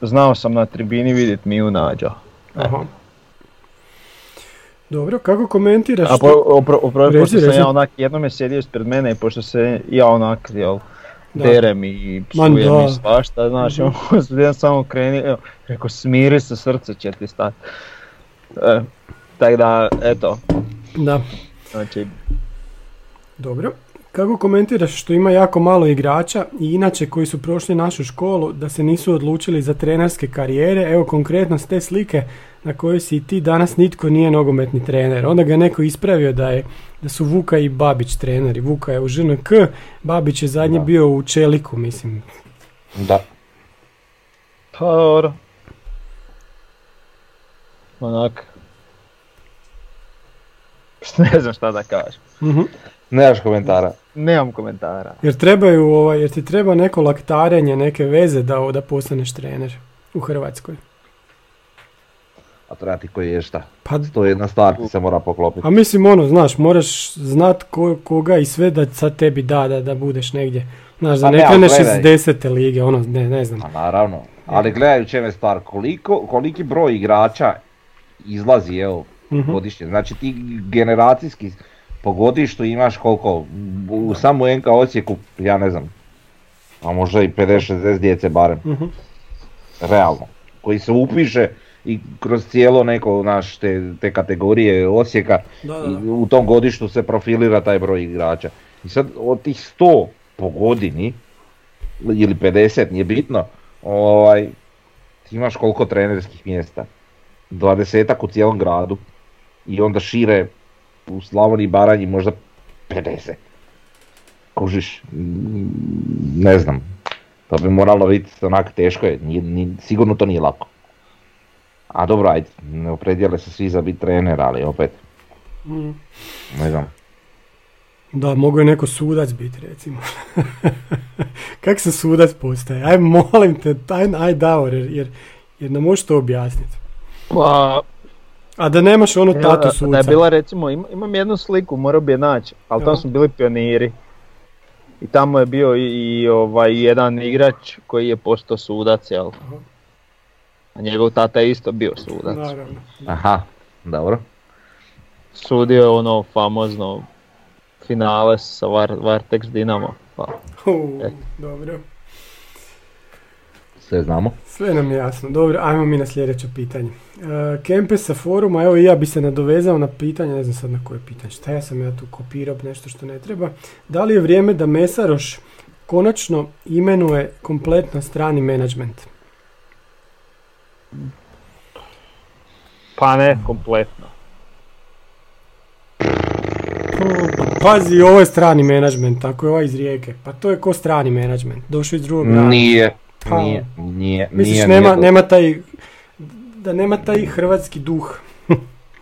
znao sam na tribini vidjeti Miju Nađa. Aha. Dobro, kako komentiraš A po, opro, opro, pošto sam ja onak, jednom je sjedio ispred mene i pošto se ja onak, jel, Da. derem i psujem da. i svašta, znaš, mm samo kreni, evo, rekao smiri se, srce će ti stati. E, tako da, eto, Da, znači, dobro. Kako komentiraš što ima jako malo igrača i inače koji su prošli našu školu da se nisu odlučili za trenerske karijere? Evo konkretno s te slike na kojoj si i ti danas nitko nije nogometni trener. Onda ga je neko ispravio da je da su Vuka i Babić treneri. Vuka je u ŽNK, Babić je zadnji Da. bio u Čeliku, mislim. Da. pa dobro. Onak, ne znam šta da kažem. Mhm. Nemaš komentara. Nemam komentara. Jer trebaju, ovaj, jer ti treba neko laktarenje, neke veze da, da postaneš trener u Hrvatskoj. A treba ti koji je šta. Pa, To je jedna stvar ti se mora poklopiti. a mislim ono, znaš, moraš znat ko, koga i sve da sad tebi da, da, da budeš negdje. Znaš, da Pa ne kreneš iz desete lige, ono, ne, ne znam. A naravno. Ali gledaj u čem je stvar. Koliko, koliki broj igrača izlazi evo, Mhm. godišnje. Znači ti generacijski po godištu imaš koliko? U samo NK Osijeku, ja ne znam. A možda i 50-60 djece barem. Mhm. Realno. Koji se upiše i kroz cijelo neko naš te, te kategorije Osijeka Da, da, i da. u tom godištu se profilira taj broj igrača. I sad od tih 100 po godini, ili 50, nije bitno, ovaj, ti imaš koliko trenerskih mjesta? 20 u cijelom gradu i onda šire u Slavoniji i Baranji možda 50. Kužiš, Mm, ne znam, to bi moralo biti onak teško je, nije, ni- sigurno to nije lako. A dobro, ajde, ne opredijele se svi za biti trener, ali opet, Mhm. ne znam. Da, mogu je neko sudac biti, recimo. Kak se sudac postaje? Aj, molim te, aj, aj Davor, jer, jer, jer nam možeš to objasniti. Pa, A da nemaš ono Evo, tatu Da je suca. bila recimo, im- imam jednu sliku, morao bi je naći, ali tamo su bili pioniri. I tamo je bio i, i ovaj jedan igrač koji je postao sudac, jel? Aha. A njegov tata je isto bio sudac. Naravno. Aha, dobro. Sudio je ono famozno finale sa Var, Vartex Dinamo. Pa, U, E. dobro. Sve znamo. Sve nam je jasno. Dobro, ajmo mi na sljedeće pitanje. E, Kempe sa foruma, evo i ja bi se nadovezao na pitanje, ne znam sad na koje pitanje, šta ja sam ja tu kopirao nešto što ne treba. Da li je vrijeme da Mesaroš konačno imenuje kompletno strani menadžment? pa ne, kompletno. Pazi, ovo je strani menadžment, tako je ovaj iz Rijeke. Pa to je ko strani menadžment, došao iz drugog grada. Nije, Pa, nije, nije, Misliš, nije, nema, nema taj, da nema taj hrvatski duh.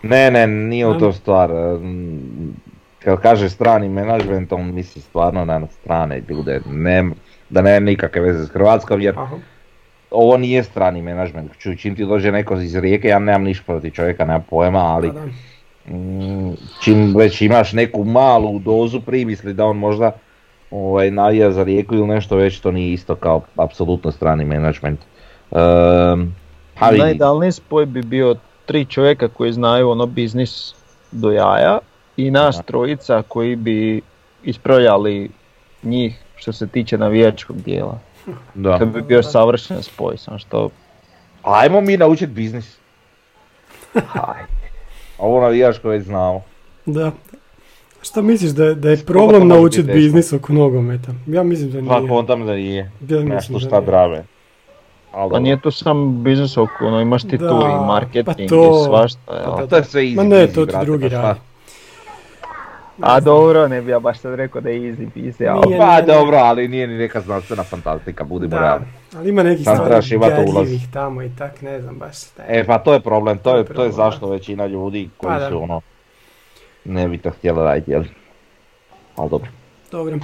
Ne, ne, nije u Da. to stvar. Kad kaže strani menadžment, on misli stvarno na strane ljude, ne, da nema nikakve veze s Hrvatskom, jer Aha. ovo nije strani menadžment. Čim ti dođe neko iz Rijeke, ja nemam ništa protiv čovjeka, nemam pojma, ali Pa da. mm, čim već imaš neku malu dozu primisli da on možda ovaj, navija za Rijeku ili nešto već, to nije isto kao apsolutno strani menadžment. Um, pa vidi, Najidealniji spoj bi bio tri čovjeka koji znaju ono biznis do jaja i nas Aha. trojica koji bi ispravljali njih što se tiče navijačkog dijela. da. To bi bio savršen spoj, samo što... Ajmo mi naučit biznis. Aj, Ovo navijaško već znamo. Da. Šta misliš da je, da je problem naučiti biznis oko nogometa? Ja mislim da Pa nije. kontam da nije. Ja Nešto šta nije. drave. Ali Pa nije to samo biznis oko, ono, imaš ti tu Da, i marketing pa to- i svašta, jel? dobro. to je sve easy Ma ne, to ti drugi pa radi. A dobro, ne bi ja baš sad rekao da je easy peasy, ali... Pa dobro, ali nije ni neka znanstvena fantastika, budimo Da, realni. ali ima nekih stvari tamo i tak, ne znam baš. šta je. E pa to je problem, to je, to je zašto većina ljudi koji Pa su ono, ne bi to htjeli raditi, jel? Ali dobro. Dobro.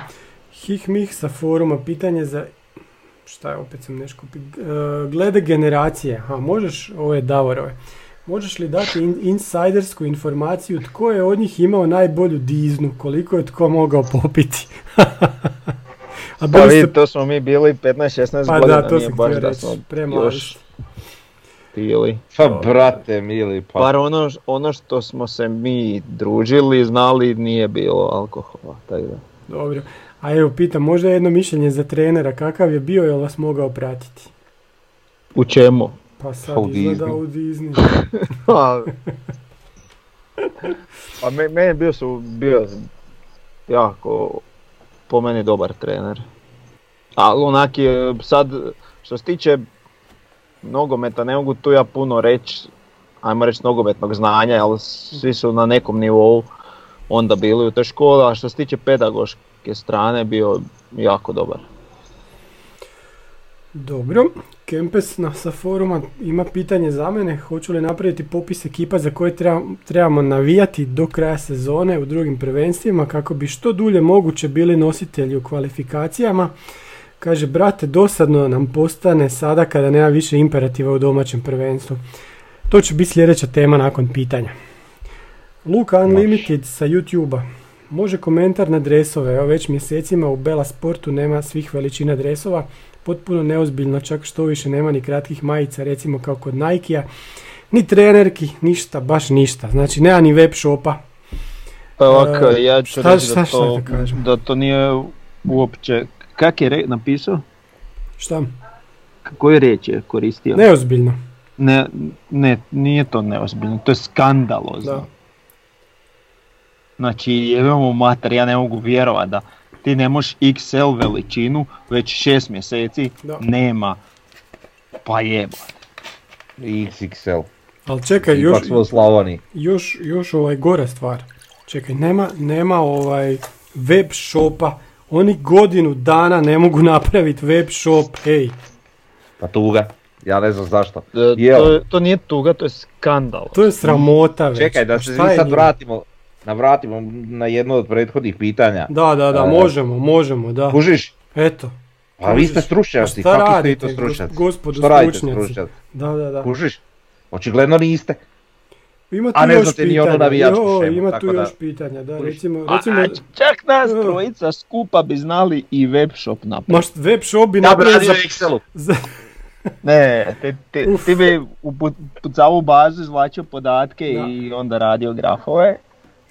Hih mih sa foruma, pitanje za... Šta je, opet sam nešto... e, glede generacije, ha, možeš, ovo je Davorove, možeš li dati in- insajdersku informaciju tko je od njih imao najbolju diznu, koliko je tko mogao popiti? A Pa ste- vidi, to smo mi bili 15-16 pa godina, da, to nije sam baš da reći, smo još bili. Pa brate mili, pa Bar ono, ono što smo se mi družili, znali, nije bilo alkohola, tako da. Dobro. A evo, pitam, možda jedno mišljenje za trenera, kakav je bio, jel vas mogao pratiti? U čemu? Pa sad Pa u izgleda Disney. u Disney. Pa, pa me, meni bio su bio jako po meni dobar trener. Ali onak je sad što se tiče nogometa ne mogu tu ja puno reći, ajmo reći nogometnog znanja, ali svi su na nekom nivou onda bili u toj školi, a što se tiče pedagoške strane bio jako dobar. Dobro, Kempes na, sa foruma ima pitanje za mene, hoću li napraviti popis ekipa za koje treba- trebamo navijati do kraja sezone u drugim prvenstvima kako bi što dulje moguće bili nositelji u kvalifikacijama. Kaže, brate, dosadno nam postane sada kada nema više imperativa u domaćem prvenstvu. To će biti sljedeća tema nakon pitanja. Luka Unlimited sa YouTube-a. Može komentar na dresove, evo već mjesecima u Bela Sportu nema svih veličina dresova, potpuno neozbiljno, čak što više nema ni kratkih majica, recimo kao kod Nike-a, ni trenerki, ništa, baš ništa, znači nema ni web shopa. Pa ovako, E, ja ću reći da, to, da to nije uopće... Kak je re, napisao? Šta? Koju riječ je koristio? Neozbiljno. Ne, ne, nije to neozbiljno, to je skandalozno. Da. Znači, jebemo mater, ja ne mogu vjerovat da ti ne možeš XL veličinu već šest mjeseci Da. nema. Pa jeba. XXL. Ali čekaj, još, još, još ovaj gora stvar. Čekaj, nema, nema ovaj web shopa. Oni godinu dana ne mogu napraviti web shop, hej. Pa tuga. Ja ne znam zašto. E? To, to nije tuga, to je skandal. To je sramota već. Čekaj, da Pa se mi sad vratimo, navratimo na jedno od prethodnih pitanja. Da, da, da, E, možemo, možemo, da. Kužiš? Eto. Pa vi ste stručnjaci, kakvi ste to stručnjaci? gos- gospodo stručnjaci? Da, da, da. Kužiš? Očigledno niste. Ima tu A ne još znate ni pitanja. navijačku Jo, šemu, ima tako tu da- još pitanja, da, Kužiš. recimo, A, recimo, a čak nas trojica skupa bi znali i web shop napraviti. ma št- web shop bi napravio za, u Excelu. za, Ne, ti, ti, Uf. ti bi upucao u bazu, izvlačio podatke Da. i onda radio grafove.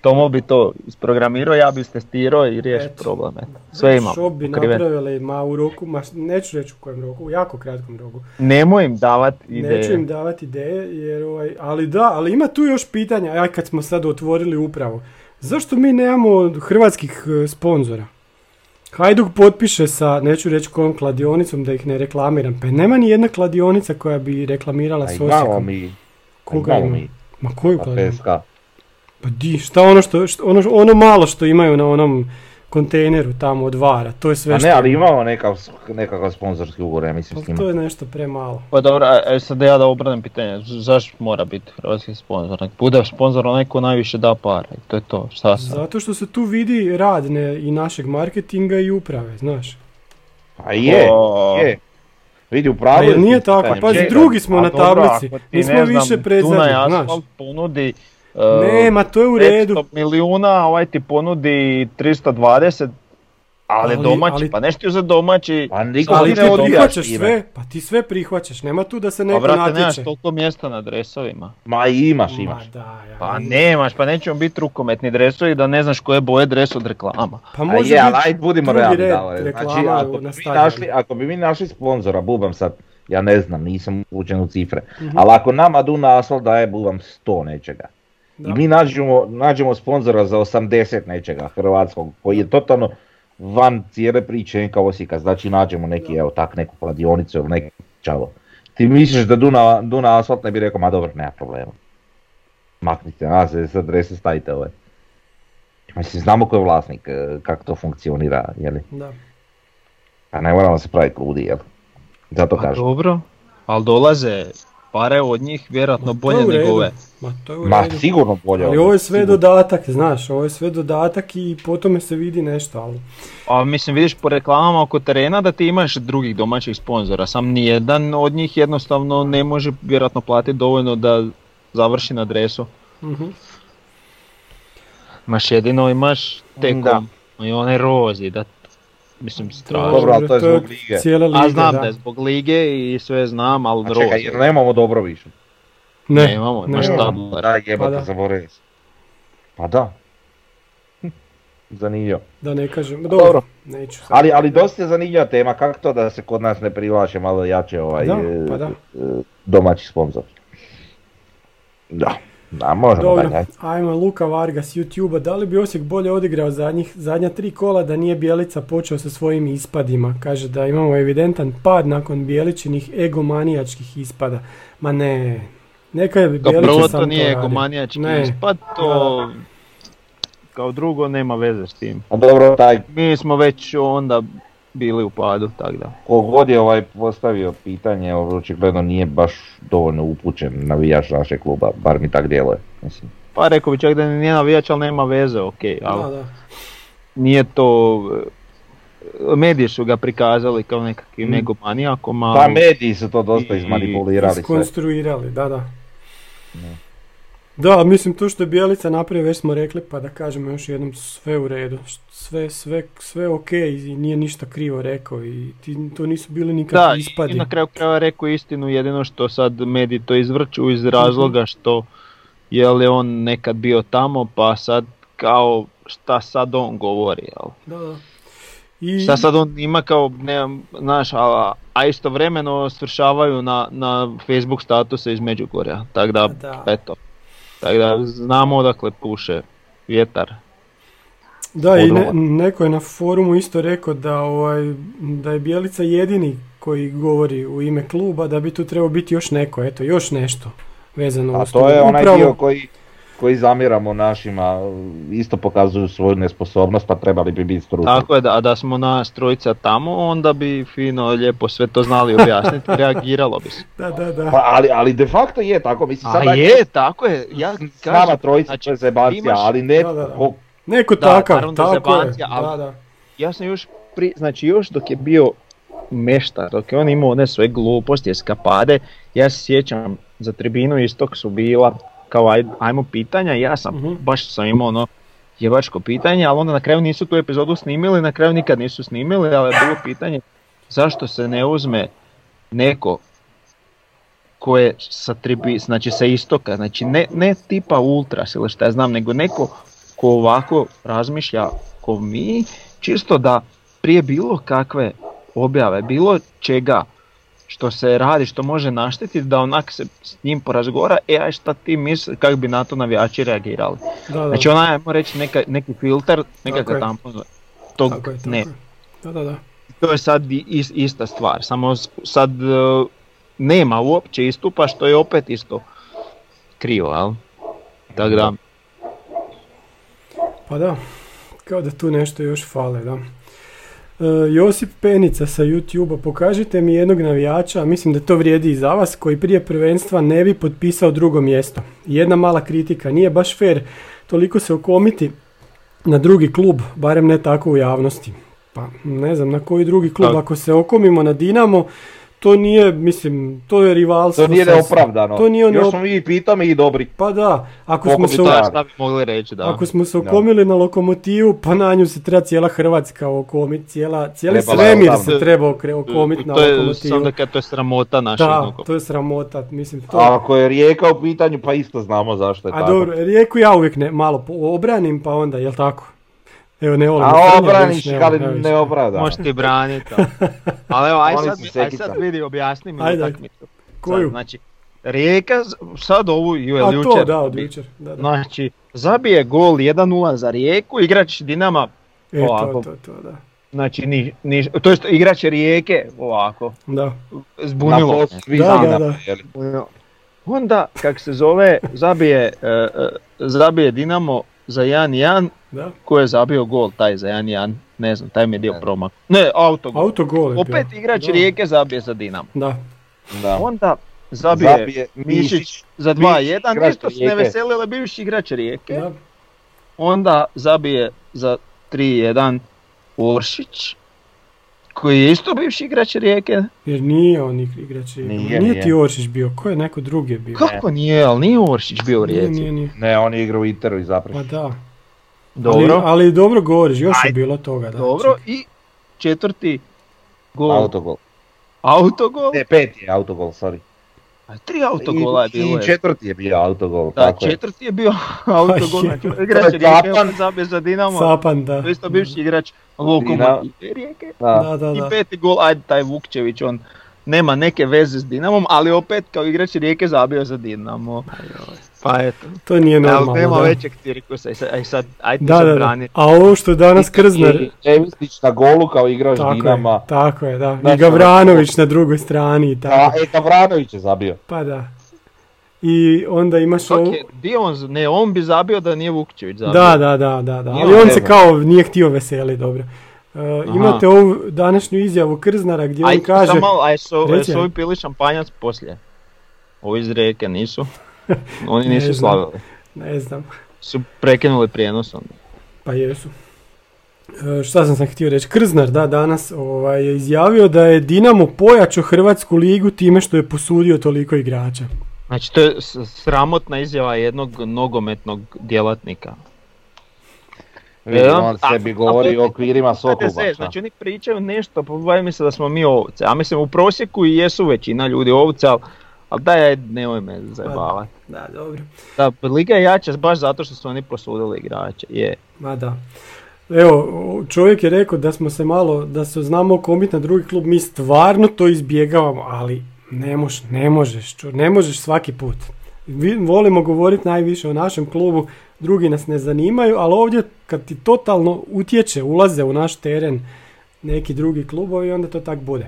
Tomo bi to isprogramirao, ja bi testirao i riješio problem. Eto. Sve imam. shop bi pokriven. napravili, ma u roku, ma neću reći u kojem roku, u jako kratkom roku. Nemoj im davat ideje. Neću im davati ideje, jer ovaj, ali da, ali ima tu još pitanja, aj kad smo sad otvorili upravo. Zašto mi nemamo hrvatskih e, sponzora? Hajduk potpiše sa, neću reći kojom kladionicom da ih ne reklamiram, pa nema ni jedna kladionica koja bi reklamirala A s imamo Osijekom. mi. Koga imamo mi. Ma koju Pa kladionicu? Pa di, šta ono što, što- ono, ono malo što imaju na onom kontejneru tamo od vara, to je sve A što ne, ali ima. imamo nekav, nekakav sponzorski ugovor, ja mislim s Pa njima. to je nešto premalo. Pa dobro, a, e, sad ja da obranim pitanje, zašto mora biti hrvatski sponzor? Nek bude sponzor onaj ko najviše da para i to je to, šta sad? Zato što se tu vidi rad ne, i našeg marketinga i uprave, znaš. A je, O. je. Vidi, u pravu je nije s tako, pazi, drugi smo A na dobro, tablici, nismo ne znam, više predzadnji, Dunaj znaš. Asfalt ponudi Ne, ma to je u redu. 500 milijuna, ovaj ti ponudi 320, ali, Ali- domaći, ali- pa nešto za domaći. Pa niko Ali ti ne odbija prihvaćaš s time. sve, pa ti sve prihvaćaš, nema tu da se Pa neko brate, nemaš natječe. toliko mjesta na dresovima. Ma imaš, Ma imaš. da, ja. Pa nemaš, pa nećemo biti rukometni dresovi da ne znaš koje boje dres od reklama. Pa A može je, biti ajde budimo drugi realni red Davore. Znači, reklama ako na bi, našli, ako bi mi našli sponzora, bubam sad, ja ne znam, nisam učen u cifre, Mhm. ali ako nama Duna Asfalt daje, bubam 100 nečega. Da. I mi nađemo, nađemo sponzora za 80 nečega hrvatskog, koji je totalno van cijele priče NK Osijeka, znači nađemo neki, evo tak, neku kladionicu ili neki čavo. Ti misliš da Duna, Duna asfalt ne bi rekao, ma dobro, nema problema. Maknite nas, sad adrese stavite ovaj. Mislim, znamo ko je vlasnik, e, kako to funkcionira, jeli? Da. A ne moramo se praviti ludi, jel? Zato Pa kažem. dobro, ali dolaze pare od njih vjerojatno je bolje nego ove. Ma to je Ma sigurno bolje. Ali ovo je sve sigurno. dodatak, znaš, ovo je sve dodatak i po tome se vidi nešto, ali... A mislim vidiš po reklamama oko terena da ti imaš drugih domaćih sponzora, sam nijedan od njih jednostavno ne može vjerojatno platiti dovoljno da završi na adresu. Mhm. Imaš jedino imaš Da. Tekom i onaj Rozi, da mislim strašno. Dobro, ali to je zbog lige. Cijela liga, A znam da. da je zbog lige i sve znam, ali A čekaj, Rozi. jer nemamo dobro više. Ne, Nemamo, ne. Tabler. Da, jebate, Pa da. zaboravio. Pa da. Hm, Zanimljivo. Da ne kažem, Dobro. dobro, neću sad. Ali, ali dosta je zanimljiva tema, kako to da se kod nas ne privlače malo jače ovaj Da, e, pa da. e, domaći sponsor. Da, da, možemo Dobro, dalje. ajde. ajmo Luka Varga s YouTube-a. Da li bi Osijek bolje odigrao zadnjih, zadnja tri kola da nije Bijelica počeo sa svojim ispadima? Kaže da imamo evidentan pad nakon Bijeličinih egomanijačkih ispada. Ma ne, neka je prvo sam to nije radio. egomanijački Ne. ispad, to kao drugo nema veze s tim. A dobro, taj Mi smo već onda bili u padu, tako da. kogod je ovaj postavio pitanje, očigledno nije baš dovoljno upućen navijač našeg kluba, bar mi tak djeluje. Mislim. Pa rekao bi čak da nije navijač, ali nema veze, ok, ali Da, da. nije to... e, Mediji su ga prikazali kao nekakvim Mm. egomanijakom, Pa ali... mediji su to dosta I- izmanipulirali sve. Iskonstruirali, da, da. Da, mislim to što je Bijelica napravio, već smo rekli, pa da kažemo još jednom sve u redu. Sve, sve, sve ok i nije ništa krivo rekao i ti, to nisu bili Da, nikakvi i- ispadi. i na kraju krajeva rekao istinu, jedino što sad mediji to izvrću iz razloga što je li on nekad bio tamo, pa sad kao šta sad on govori, jel? Da, da. I, Šta sad on ima kao, ne, znaš, a, a istovremeno svršavaju na, na Facebook statuse iz Međugorja, tako da, Da. eto, tako da znamo odakle puše vjetar. Da, i ne, neko je na forumu isto rekao da, ovaj, da je Bijelica jedini koji govori u ime kluba, da bi tu trebao biti još neko, eto, još nešto vezano A uz to je onaj Upravo- dio koji, koji zamjeramo našima, isto pokazuju svoju nesposobnost, pa trebali bi biti stručni. Tako je, da, a da smo nas trojica tamo, onda bi fino, lijepo sve to znali objasniti, reagiralo bi se. Da, da, da. Pa, ali, ali de facto je tako, mislim sad A daj- je, tako je, ja kažem, trojica znači, to je zebancija, imaš- ali ne Da, da, da. ko- Neko Da, takav, tako je. zebancija, ali- Da, da. ja sam još pri, znači još dok je bio meštar, dok je on imao one svoje gluposti, eskapade, ja se sjećam za tribinu istok su bila kao aj, ajmo pitanja, ja sam Mhm. baš sam imao ono jebačko pitanje, ali onda na kraju nisu tu epizodu snimili, na kraju nikad nisu snimili, ali je bilo pitanje zašto se ne uzme neko ko je sa tribi, znači sa istoka, znači ne, ne tipa ultras ili šta ja znam, nego neko ko ovako razmišlja ko mi, čisto da prije bilo kakve objave, bilo čega što se radi, što može naštetiti, da onak se s njim porazgovara, e aj šta ti misli, kako bi na to navijači reagirali. Da, da. Znači onaj, ajmo reći, neka, neki filter, nekakav tampon, tog Tako je, tako ne. je. Da, da, da. To je sad is- ista stvar, samo sad e, nema uopće istupa što je opet isto krivo, jel? Tako da, Pa da, kao da tu nešto još fale, da. E, Josip Penica sa YouTube-a, pokažite mi jednog navijača, mislim da to vrijedi i za vas, koji prije prvenstva ne bi potpisao drugo mjesto. Jedna mala kritika, nije baš fair toliko se okomiti na drugi klub, barem ne tako u javnosti. Pa ne znam na koji drugi klub, ako se okomimo na Dinamo, to nije, mislim, to je rivalstvo. To nije neopravdano. To nije Još neop- smo mi i pitome i dobri. Pa da, ako Koliko smo se... to šta, bi mogli reći, da. Ako smo se Da. okomili na lokomotivu, pa na nju se treba cijela Hrvatska okomiti, cijela, cijeli Trebala je svemir odavno. se treba okomiti na to je, lokomotivu. sam da kad to je sramota naša. Da, to je sramota, mislim to. A ako je rijeka u pitanju, pa isto znamo zašto je A tako. dobro, rijeku ja uvijek ne, malo obranim, pa onda, jel tako? Evo, ne volim. A obraniš, ne ali ne opravda. Možeš ti braniti. ali- evo, aj sad, aj sad vidi, objasni mi Ajde, utakmicu. Koju? Sad, znači, Rijeka, sad ovu ju je A jučer. to, da, od jučer. Da, da. Znači, zabije gol 1-0 za Rijeku, igrač Dinama E, to, ovako. to, to, da. Znači, ni, ni, to jest igrač Rijeke, ovako, Da. zbunilo. Da, da, da. Onda, kak se zove, zabije, e, e, zabije Dinamo za 1-1, Da. ko je zabio gol taj za 1-1, ne znam, taj mi je dio Ne. promak. Ne, autogol. Autogol je bio. Opet igrač Da. Rijeke zabije za Dinamo. Da. Da. Onda zabije, Zabije Mišić za bivši 2-1, igrač nešto se ne veselile bivši igrač Rijeke. Da. Onda zabije za 3-1 Oršić, koji je isto bivši igrač Rijeke. Jer nije on ig- igrač Rijeke. Nije, Nije, nije. ti Oršić bio, ko je neko drugi je bio? Kako nije, ali nije Oršić bio u Rijeci. nije, nije. Ne, on je igrao u Interu i Pa zapravo. da. Dobro, Ali, ali dobro govoriš, još je Ajde. bilo toga. Da, dobro. čekaj. I četvrti gol, Autogol. autogol. Ne, peti je autogol, sorry. A tri autogola je bilo. I je. četvrti je bio autogol, Da, tako je. četvrti je bio autogol. je. Znači, igrač je Rijeke zabije za Dinamo. Capan, da. To je isto bivši igrač Lokomotive Rijeke. Da. Da, da, I peti gol, ajde taj Vukčević, on nema neke veze s Dinamom, ali opet kao igrač Rijeke zabio za Dinamo. Pa eto. To nije Ali normalno. nema da. većeg cirkusa, aj sad, aj sad, ajde Da, da, da. A ovo što je danas Krznar, I Evistić na golu kao igrač tako Dinama. je, tako je, da. I Znači, Gavranović na drugoj strani i Da, tako. e, Gavranović je zabio. Pa da. I onda imaš ovo... Ok, di on, ne, on bi zabio da nije Vukčević zabio. Da, da, da, da, da. Ali on se kao nije htio veseli, dobro. E, imate ovu današnju izjavu Krznara gdje Aj, on kaže... samo malo, aj, su, aj. ovi pili šampanjac poslije. Ovi iz Rijeke nisu. Oni Ne nisu znam. slavili. Ne znam. Su prekinuli prijenos onda. Pa jesu. E, šta sam sam htio reći? Krznar, da, danas ovaj, je izjavio da je Dinamo pojačao Hrvatsku ligu time što je posudio toliko igrača. Znači, to je sramotna izjava jednog nogometnog djelatnika. Vidi, Da. on A- sebi a govori to- o okvirima Sokluba. HDZ, znači oni pričaju nešto, pa se da smo mi ovce. A mislim, u prosjeku i jesu većina ljudi ovce, ali, ali daj, nemoj me zajebavati. Da, dobro. Da, Liga je jača baš zato što su oni posudili igrače. Je. Ma da. Evo, čovjek je rekao da smo se malo, da se znamo okomiti na drugi klub, mi stvarno to izbjegavamo, ali ne, moš, ne možeš, ne možeš svaki put. Vi, volimo govoriti najviše o našem klubu, drugi nas ne zanimaju, ali ovdje kad ti totalno utječe, ulaze u naš teren neki drugi klubovi, onda to tak bude.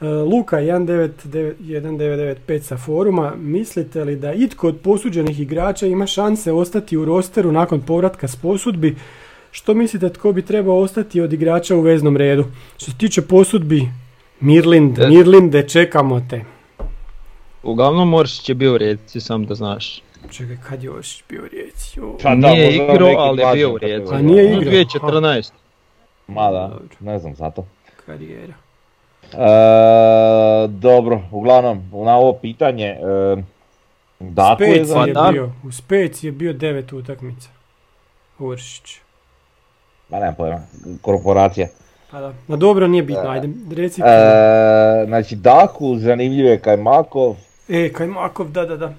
E, Luka 199- 1995 sa foruma, mislite li da itko od posuđenih igrača ima šanse ostati u rosteru nakon povratka s posudbi? Što mislite tko bi trebao ostati od igrača u veznom redu? Što se tiče posudbi, Mirlind. Mirlinde, čekamo te. Uglavnom Moršić je bio u Rijeci, sam da znaš. Čekaj, kad je Oršić bio u Rijeci? Pa da, nije možda igrao, neki ali je mlađi bio u. Rijeci. A nije U igrao? 2014. Ma da, Dobro. ne znam zato. Karijera. E, dobro, uglavnom, na ovo pitanje, e, Daku je Speci za... Pa je da. bio, u Speci je bio devet utakmica. Oršić. Ma nemam pojma, korporacija. Pa da. Ma dobro, nije bitno, ajde, reci. E, znači Daku, zanimljiv je Kajmakov E, Kajmakov, da, da, da.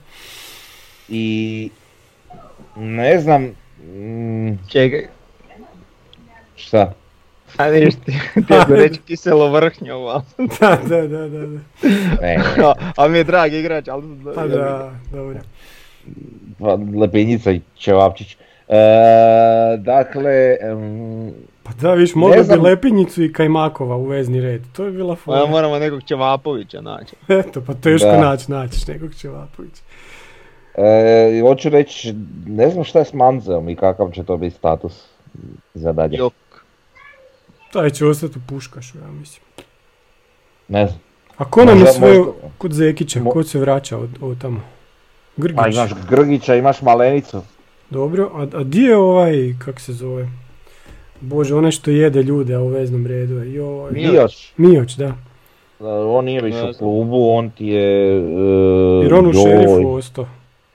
I ne znam mm, Čekaj, šta. a vidiš ti, ti reći kiselo vrhnjovo, ali- da, da, da, da, da. Ne, ali mi je drag igrač, ali... Pa da, dobro. pa, Lepinjica i Čevapčić. E, dakle, Pa da, viš, mogli bi. Lepinjicu i Kajmakova u vezni red. To je bila Pa fora. moramo nekog Čevapovića naći. Eto, pa teško naći, naćiš nekog Čevapovića. E, hoću reći, ne znam šta je s Manzeom i kakav će to biti status za dalje. Jok. Taj će ostati u Puškašu, ja mislim. Ne znam. A ko nam je možda- kod Zekića, Mo- ko se vraća od, od tamo? Grgić. Ma imaš Grgića, imaš Malenicu. Dobro, a, a di je ovaj, kak se zove? Bože, onaj što jede ljude, a u veznom redu je. Joj. Mioć. Mioć. Da. On nije više u klubu, on ti je... e, Jer on u šerifu ostao.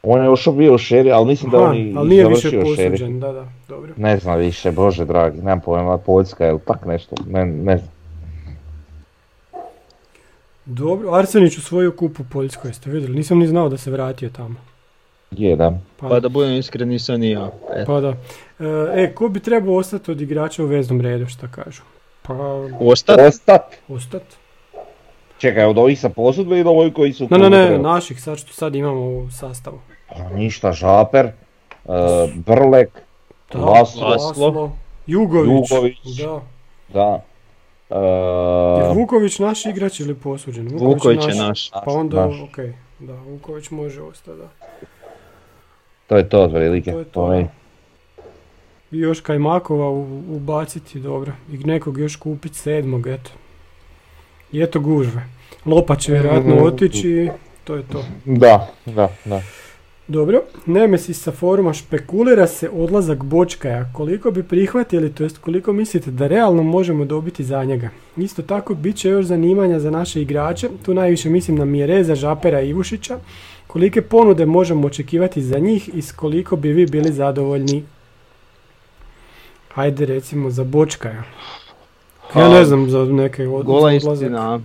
On je još bio u šeri, ali mislim da on i ali nije više u posuđen, da, da, dobro. Ne znam više, bože dragi, nemam pojma, Poljska ili tak nešto, ne, ne znam. Dobro, Arsenić usvojio kup u Poljskoj, jeste vidjeli? Nisam ni znao da se vratio tamo. Je, da. Pa da budem iskren, nisam ni ja. Eto. Pa da. E, E, ko bi trebao ostati od igrača u veznom redu, šta kažu? Pa, Ostat? Ostat. ostat. Čekaj, od ovih sa posudbe ili ovi koji su u Ne, ne, ne, naših, sad što sad imamo u sastavu. Pa ništa, Žaper, e, Brlek, Da, Laslo, Laslo. Jugović. Jugović. Da. da. Je Uh, Vuković naš igrač ili posuđen? Vuković je naš. Pa onda, naš. ok, da, Vuković može ostati, da. to je to otprilike. To je to, meni. I još Kajmakova ubaciti, dobro. I nekog još kupiti sedmog, eto. I eto gužve. Lopa će vjerojatno Mhm. otići i to je to. Da, da, da. Dobro, Nemesis sa foruma špekulira se odlazak Bočkaja. Koliko bi prihvatili, to jest koliko mislite da realno možemo dobiti za njega? Isto tako, bit će još zanimanja za naše igrače. Tu najviše mislim na Mjereza, Žapera i Ivušića. Kolike ponude možemo očekivati za njih i s koliko bi vi bili zadovoljni? Hajde recimo za Bočkaja. Ja ne znam za neke od, Gola istina.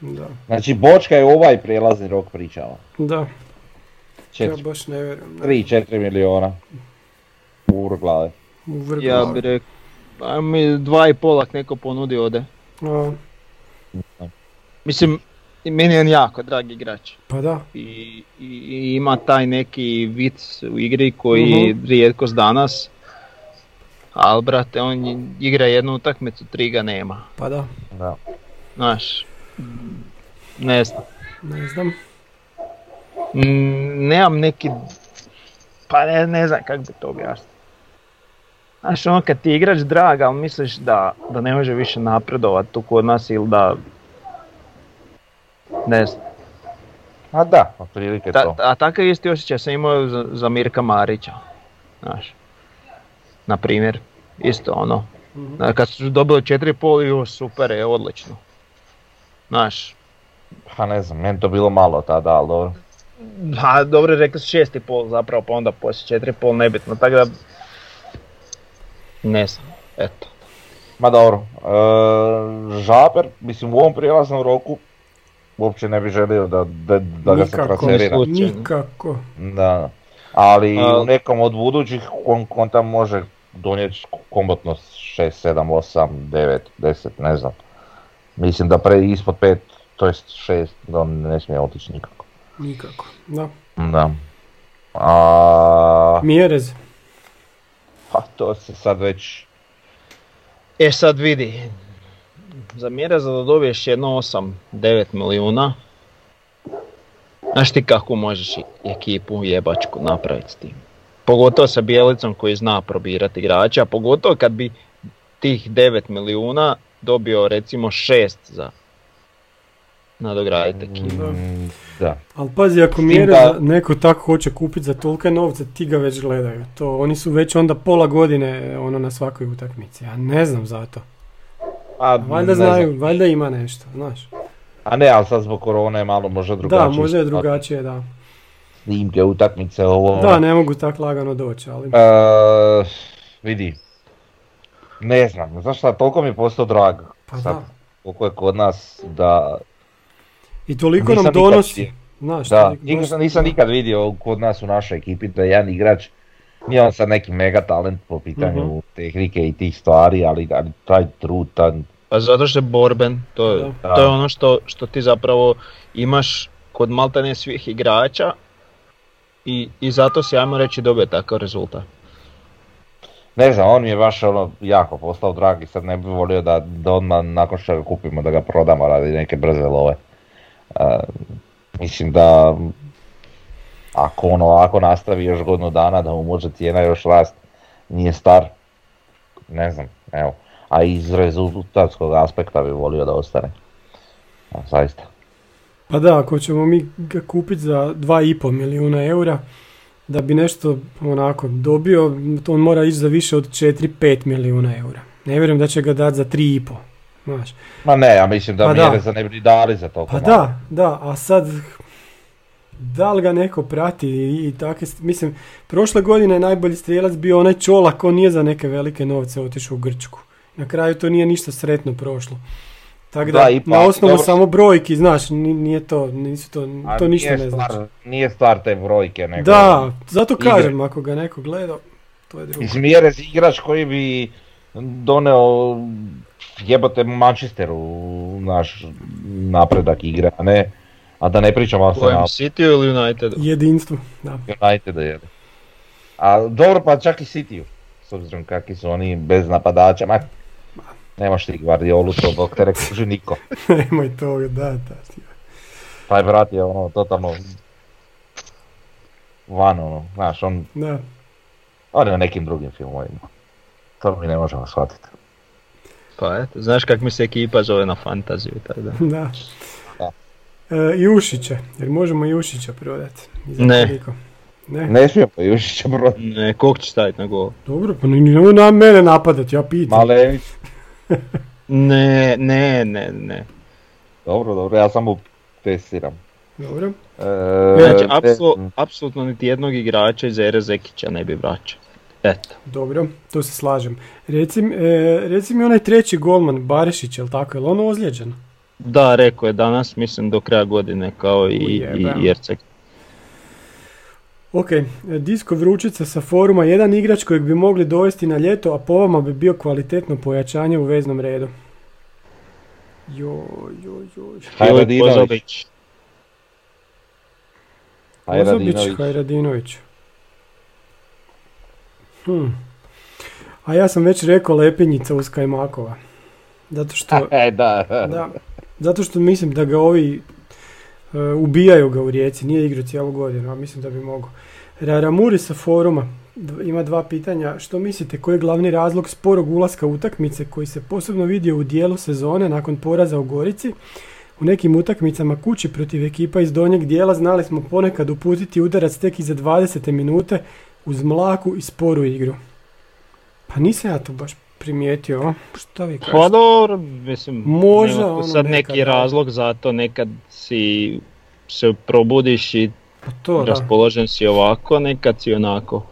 Da, Znači Bočka je ovaj prijelazni rok pričao. da, ja baš ne vjerujem. ne. 3-4 miliona. U glave. U vrh Ja bih rekao, a mi dva i pol ak neko ponudi ode. A, Mislim, meni je on jako drag igrač. pa da, I, i, i ima taj neki vic u igri koji Mhm. rijetkost danas. Ali brate, on je- igra jednu utakmicu, tri ga nema. pa da, Da. Znaš, ne znam. ne znam. Mm, nemam neki, pa ne, ne znam kako bi to objasnio. Znaš, ono kad ti igrač drag, ali misliš da, da ne može više napredovat tu kod nas ili da... Ne znam. A da, otprilike Ta, to. a takav isti osjećaj sam imao za, za Mirka Marića. Znaš. Na primjer, isto ono. Mhm. Znaš, Kad su dobili 4,5 i super je, odlično. Znaš, Pa ne znam, meni to bilo malo tada, ali dobro. A dobro rekli su 6,5 zapravo, pa onda poslije 4,5 nebitno, tako da... Ne znam, eto. Ma dobro, e, Žaper, mislim u ovom prijelaznom roku uopće ne bi želio da, da, da ga se Nikako. transferira. Nikako. Da, ali A- u nekom od budućih on, on tam može donijeti komotno 6, 7, 8, 9, 10, ne znam. Mislim da pre ispod 5, to jest 6, da on ne smije otići nikako. Nikako. Da. Da. A, Mjerez. pa to se sad već, E sad vidi, za mjere za da dobiješ jedno 8-9 milijuna, znaš ti kako možeš ekipu jebačku napraviti s tim. Pogotovo sa Bjelicom koji zna probirati igrača, a pogotovo kad bi tih 9 milijuna dobio recimo 6 za nadograditi ekipu. da. Ali pazi, ako tim Mjerez da- neko tako hoće kupiti za tolike novce, ti ga već gledaju. To, oni su već onda pola godine ono na svakoj utakmici. Ja ne znam za to. A, Valjda ne znam. znaju, valjda ima nešto, znaš. A ne, ali sad zbog korone je malo možda drugačije. Da, možda je drugačije, da. Snimke, utakmice, ovo. Da, ne mogu tak lagano doći, ali... E, vidi, ne znam, znaš šta, toliko mi je postao drag, Pa sad, da. koliko je kod nas, da, I toliko Nisam nam donosi. Znaš, da, nisam nikad vidio kod nas u našoj ekipi da je jedan igrač, nije on sad neki mega talent po pitanju Mhm. tehnike i tih stvari, ali, ali taj trud, taj, Pa zato što je borben, to, je- Da. to je ono što, što ti zapravo imaš kod maltene svih igrača i, i zato si ajmo reći dobio takav rezultat. ne znam, on mi je baš ono jako postao drag i sad ne bih volio da, da odmah nakon što ga kupimo da ga prodamo radi neke brze love. Mislim da ako on ovako nastavi još godinu dana da mu može cijena još rast, nije star, ne znam, evo. A iz rezultatskog aspekta bi volio da ostane. A, zaista. Pa da, ako ćemo mi ga kupiti za 2,5 milijuna eura, da bi nešto onako dobio, to on mora ići za više od 4-5 milijuna eura. Ne vjerujem da će ga dati za 3,5. Znaš. Ma ne, ja mislim da Pa da. mjere za ne bi dali za to. Pa da, da, a sad da li ga neko prati i, i st- mislim, prošle godine je najbolji strijelac bio onaj Čolak, on nije za neke velike novce otišao u Grčku. Na kraju to nije ništa sretno prošlo. Tako da, Da, ipak, na osnovu dobro. samo brojki, znaš, ni- nije to, nisu to, A to ništa ne znači. Nije stvar te brojke, nego... Da, zato igre. kažem, ako ga neko gleda, to je drugo. Mislim, igrač koji bi doneo jebote Manchesteru naš napredak igre, a ne, a da ne pričamo o Kojem Arsenalu, City ili Unitedu? Jedinstvo, da. United jede. A dobro pa čak i Cityu, s obzirom kakvi su oni bez napadača, ma Nemaš ti Guardiolu, to dok te ne kuži niko. Nemoj to, da, da. Taj brat je ono, totalno van ono, znaš, on, Da, on je na nekim drugim filmovima. To mi ne možemo shvatiti. Pa eto, znaš kak mi se ekipa zove na fantaziju, tako da. da. E, Jušića, jer možemo Jušića prodati. Ne. Ne? Ne smije pa Jušića broj. Ne, kog će staviti na gol? Dobro, pa nemoj na mene napadat, ja pitam. Malević. Ne, ne, ne, ne. Dobro, dobro, ja samo testiram. Dobro. E, Znači, ne- apsolu- apsolutno niti jednog igrača iz Ere Zekića ne bi vraćao. Eto. Dobro, to se slažem. Reci, e, reci mi onaj treći golman, Barišić, jel tako, je li on ozlijeđen? Da, rekao je danas, mislim do kraja godine kao i, i. Jercek. Ok, Disko Vručica sa foruma, jedan igrač kojeg bi mogli dovesti na ljeto, a po vama bi bio kvalitetno pojačanje u veznom redu. Joj, joj, joj. Hajradinović. Hajradinović. Hajradinović. Hm. A ja sam već rekao Lepinjica uz Kajmakova. Zato što, E, da. da, zato što mislim da ga ovi e, ubijaju ga u rijeci, nije igrao cijelu godinu, a mislim da bi mogao. Raramuri sa foruma ima dva pitanja. Što mislite, koji je glavni razlog sporog ulaska utakmice koji se posebno vidio u dijelu sezone nakon poraza u Gorici? U nekim utakmicama kući protiv ekipa iz donjeg dijela znali smo ponekad uputiti udarac tek iza 20. minute uz mlaku i sporu igru. Pa nisam ja to baš primijetio, a? Šta vi kažete? Pa dobro, mislim, Možda ono sad nekad, neki da. razlog za to, nekad si se probudiš i Pa to da. raspoložen si ovako, nekad si onako.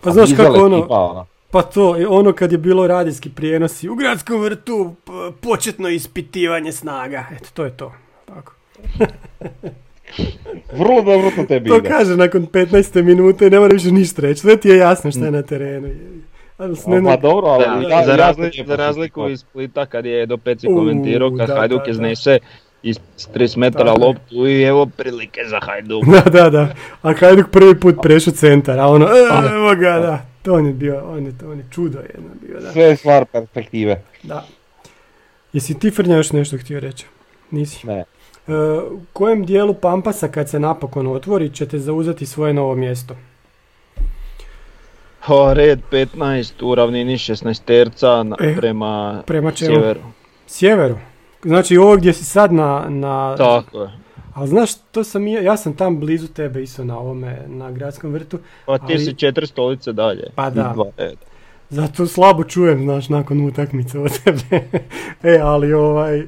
Pa znaš kako ono, ono. pa to, ono kad je bilo radijski prijenosi u gradskom vrtu, početno ispitivanje snaga, eto to je to. Tako. Vrlo dobro to tebi To ide. kaže nakon 15. minute, ne mora više ništa reći, sve ti je jasno šta je na terenu. Pa dobro, ali Da, ja- za, razli- razliku iz Splita kad je do peci komentirao kad da, Hajduk da, da. iznese iz 30 metara je. loptu i evo prilike za Hajduk. Da, da, da. A Hajduk prvi put prešao centar, a ono, e, evo ga, da. To on je bio, on je, on je čudo jedno bio, da. Sve je stvar perspektive. da. Jesi ti Frnja još nešto htio reći? Nisi. Ne. E, u kojem dijelu Pampasa kad se napokon otvori ćete zauzeti svoje novo mjesto? O, red 15 u ravnini 16 terca na- E, prema, prema čemu? sjeveru. Sjeveru. Znači ovo gdje si sad na... na Tako je. Ali znaš, to sam i ja, ja sam tam blizu tebe isto na ovome, na gradskom vrtu. Pa ti Ali- si četiri stolice dalje. Pa da. Dva. Zato slabo čujem, znaš, nakon utakmice od tebe. e, ali ovaj...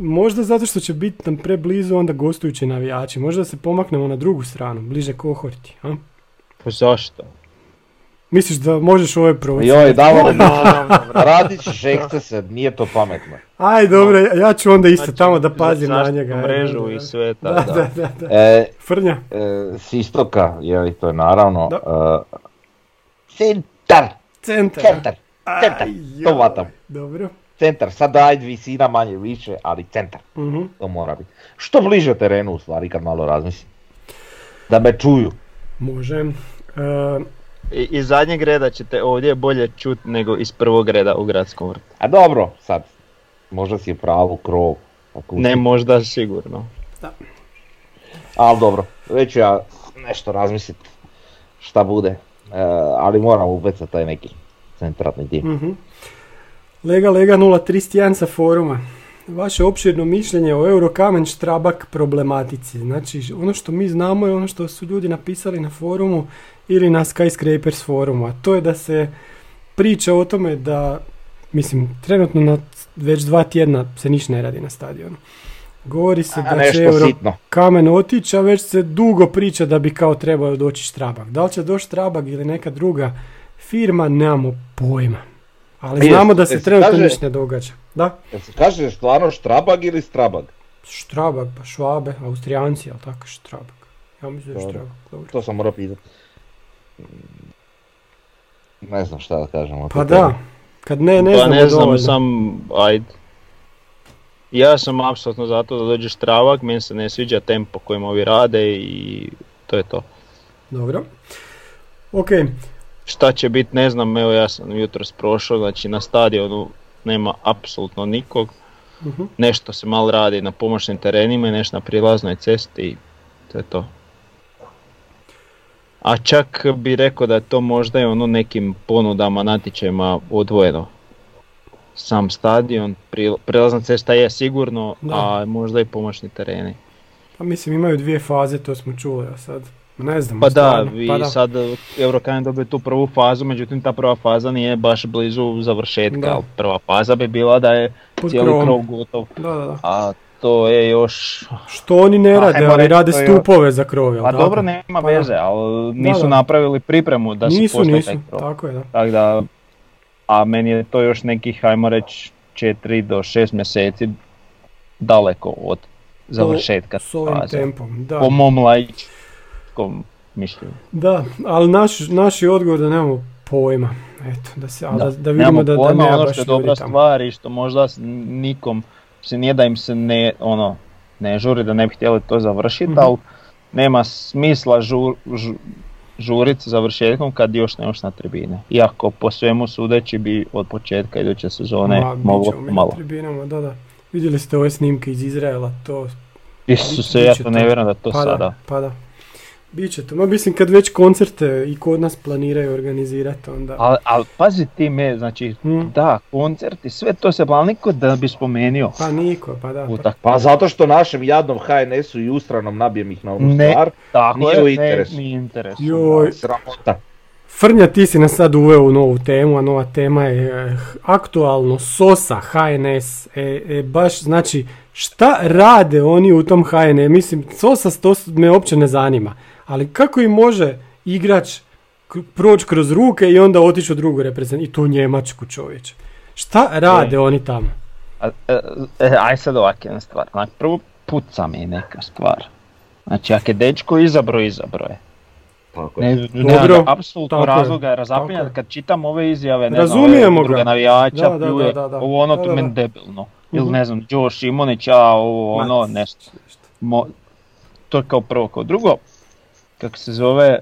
Možda zato što će biti nam preblizu onda gostujući navijači. Možda se pomaknemo na drugu stranu, bliže kohorti. A? Pa zašto? Misliš da možeš ove provocirati? Joj, Davor, radit ćeš ekcese, nije to pametno. Aj, dobro, ja- ću onda isto Znači, tamo da pazim na njega. mrežu i sve Da, tako da, da, da. E, Frnja, e, s istoka, je li to je naravno, e, centar, centar. centar, Aj, centar, to vatam. Dobro. Centar, sad ajde visina manje više, ali centar, Mhm. to mora biti. Što bliže terenu u stvari kad malo razmislim. Da me čuju. Može. E, I, iz zadnjeg reda ćete ovdje bolje čut nego iz prvog reda u gradskom vrtu. A dobro, sad, možda si pravu krov. ako Ne možda sigurno. Ali dobro, već ću ja nešto razmislit šta bude. E, ali moram upecati taj neki centralni dio. mhm. Lega Lega 031 sa foruma. Vaše opširno mišljenje o Eurokamen Štrabak problematici. Znači, ono što mi znamo je ono što su ljudi napisali na forumu ili na Skyscrapers forumu, a to je da se priča o tome da, mislim, trenutno na već dva tjedna se niš ne radi na stadionu. Govori se A da će Euro kamen otići, a već se dugo priča da bi kao trebao doći Štrabak. Da li će doći Štrabak ili neka druga firma, nemamo pojma. Ali znamo da se trenutno kaže- ništa ne događa. Da? Jel se kaže stvarno štrabag ili strabag? Štrabak, pa švabe, austrijanci, jel tako Štrabak? Ja mislim da je Dobro. Štrabak, dobro. To sam morao pitati. Ne znam šta da kažem. Pa da, kad ne, ne pa znamo ne znam, dovoljno. sam, ajde. Ja sam apsolutno zato da dođe Štravak, meni se ne sviđa tempo kojim ovi rade i to je to. Dobro. Ok, Šta će biti ne znam, evo ja sam jutros prošao, znači na stadionu nema apsolutno nikog. Mhm. Nešto se malo radi na pomoćnim terenima i nešto na prilaznoj cesti i to je to. A čak bi rekao da je to možda i ono nekim ponudama, natječajima odvojeno. Sam stadion, pri- prilazna cesta je sigurno, Da. a možda i pomoćni tereni. Pa mislim imaju dvije faze, to smo čuli, a sad ne znam. Pa da, vi Pa da. sad Eurokan dobije tu prvu fazu, međutim ta prva faza nije baš blizu završetka. Da. ali Prva faza bi bila da je Pod cijeli krovom. krov gotov, Da, da, da. a to je još... Što oni ne A, rade, ali reći, rade to stupove za krov, jel Pa tako? dobro, nema Pa veze, ali nisu da. napravili pripremu da se Nisu, postaje nisu, taj krov. tako je da. Tako da, a meni je to još nekih, ajmo reći, 4 do 6 mjeseci daleko od završetka S ovim faze. tempom, da. Po mom laičkom mišljenju. Da, ali naš, naš je odgovor da nemamo pojma. Eto, da, se, da, da vidimo da, da pojma, nema ono baš što je dobra tamo. stvar i što možda nikom se nije da im se ne, ono, ne žuri da ne bi htjeli to završiti, Mhm. ali nema smisla žur, žu- žurit sa završetkom kad još nemaš na tribine. Iako po svemu sudeći bi od početka iduće sezone Ma, moglo malo. tribinama, da, da. Vidjeli ste ove snimke iz Izraela, to... Isuse, ja to ne vjerujem da to pa sada. Da, pa da. Biće to. Ma mislim kad već koncerte i kod nas planiraju organizirati, onda... Ali al, pazi ti me, znači, Hmm. da, koncerti, sve to se plan niko da bi spomenuo. Pa niko, pa da. Pa, Utak. Pa zato što našem jadnom HNS-u i ustranom nabijem ih na onu Ne, stvar. tako nije je, u ne, interesu. nije interes. Joj, Sramota. Frnja, ti si nas sad uveo u novu temu, a nova tema je eh, aktualno SOSA, HNS, e, e, baš znači šta rade oni u tom HNS, mislim SOSA to me uopće ne zanima, ali kako im može igrač proći kroz ruke i onda otići u drugu reprezentaciju, i to u Njemačku čovječe. Šta rade oni tamo? A, e, e, aj sad ovak jedna stvar. Znači, prvo puca mi neka stvar. Znači, ako je dečko izabro, izabro je. Tako je. Ne, Dobro, apsolutno tako razloga je razapinjati kad čitam ove izjave, ne Razumijemo znam, ove udruge ga. navijača, Da, pljuje, da, da, da. ovo ono, Da, to da, meni debilno. Ili Mhm. ne znam, Joe Šimonić, a ovo ono, nešto. Mo- to je kao prvo, kao drugo, kako se zove, e,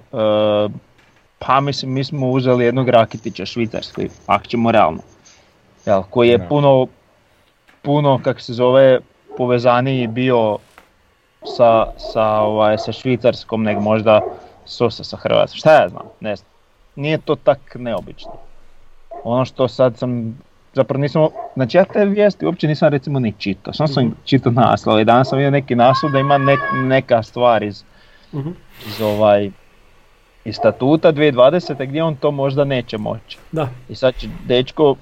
pa mislim, mi smo uzeli jednog Rakitića švicarskoj, ako ćemo realno, jel, koji je puno, puno, kako se zove, povezaniji bio sa, sa, ovaj, sa švicarskom nego možda Sosa sa Hrvatskom, šta ja znam, ne znam, nije to tak neobično. Ono što sad sam, zapravo nisam, znači ja te vijesti uopće nisam recimo ni čitao, samo sam čitao naslov i danas sam vidio neki naslov da ima nek, neka stvar iz, Mhm. Iz ovaj, iz statuta 2020. gdje on to možda neće moći. Da, I sad će dečko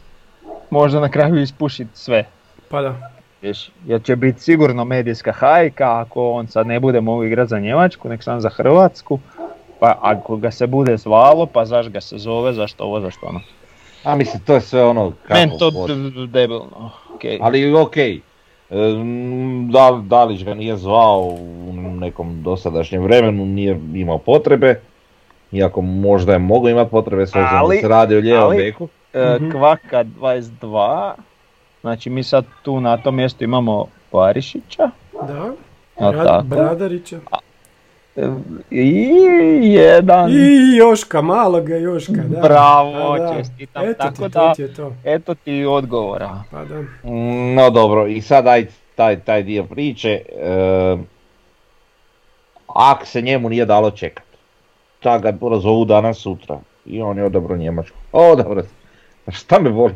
možda na kraju ispušiti sve. pa da. Viš, jer će biti sigurno medijska hajka ako on sad ne bude mogao igrati za Njemačku, nek sam za Hrvatsku. Pa ako ga se bude zvalo, pa zašto ga se zove, zašto ovo, zašto ono. A mislim, to je sve ono kako Meni to d- d- debilno, okej. Ali okej, Em, da, Dalić ga nije zvao u nekom dosadašnjem vremenu, nije imao potrebe. Iako možda je mogao imati potrebe s obzirom da se radi o lijevom ali- beku. E, Mhm. Kvaka 22, znači mi sad tu na tom mjestu imamo Parišića, Da, tako? Bradarića. E, I jedan, I Joška, maloga Joška, da. Bravo, Pa da. čestitam, Eto tako ti, to da- ti je to. eto ti odgovora. Pa da. No dobro, i sad aj taj, taj dio priče. E, ak se njemu nije dalo čekat, ta ga zovu danas sutra i on je odabro Njemačku. O, dobro, Pa šta me boli?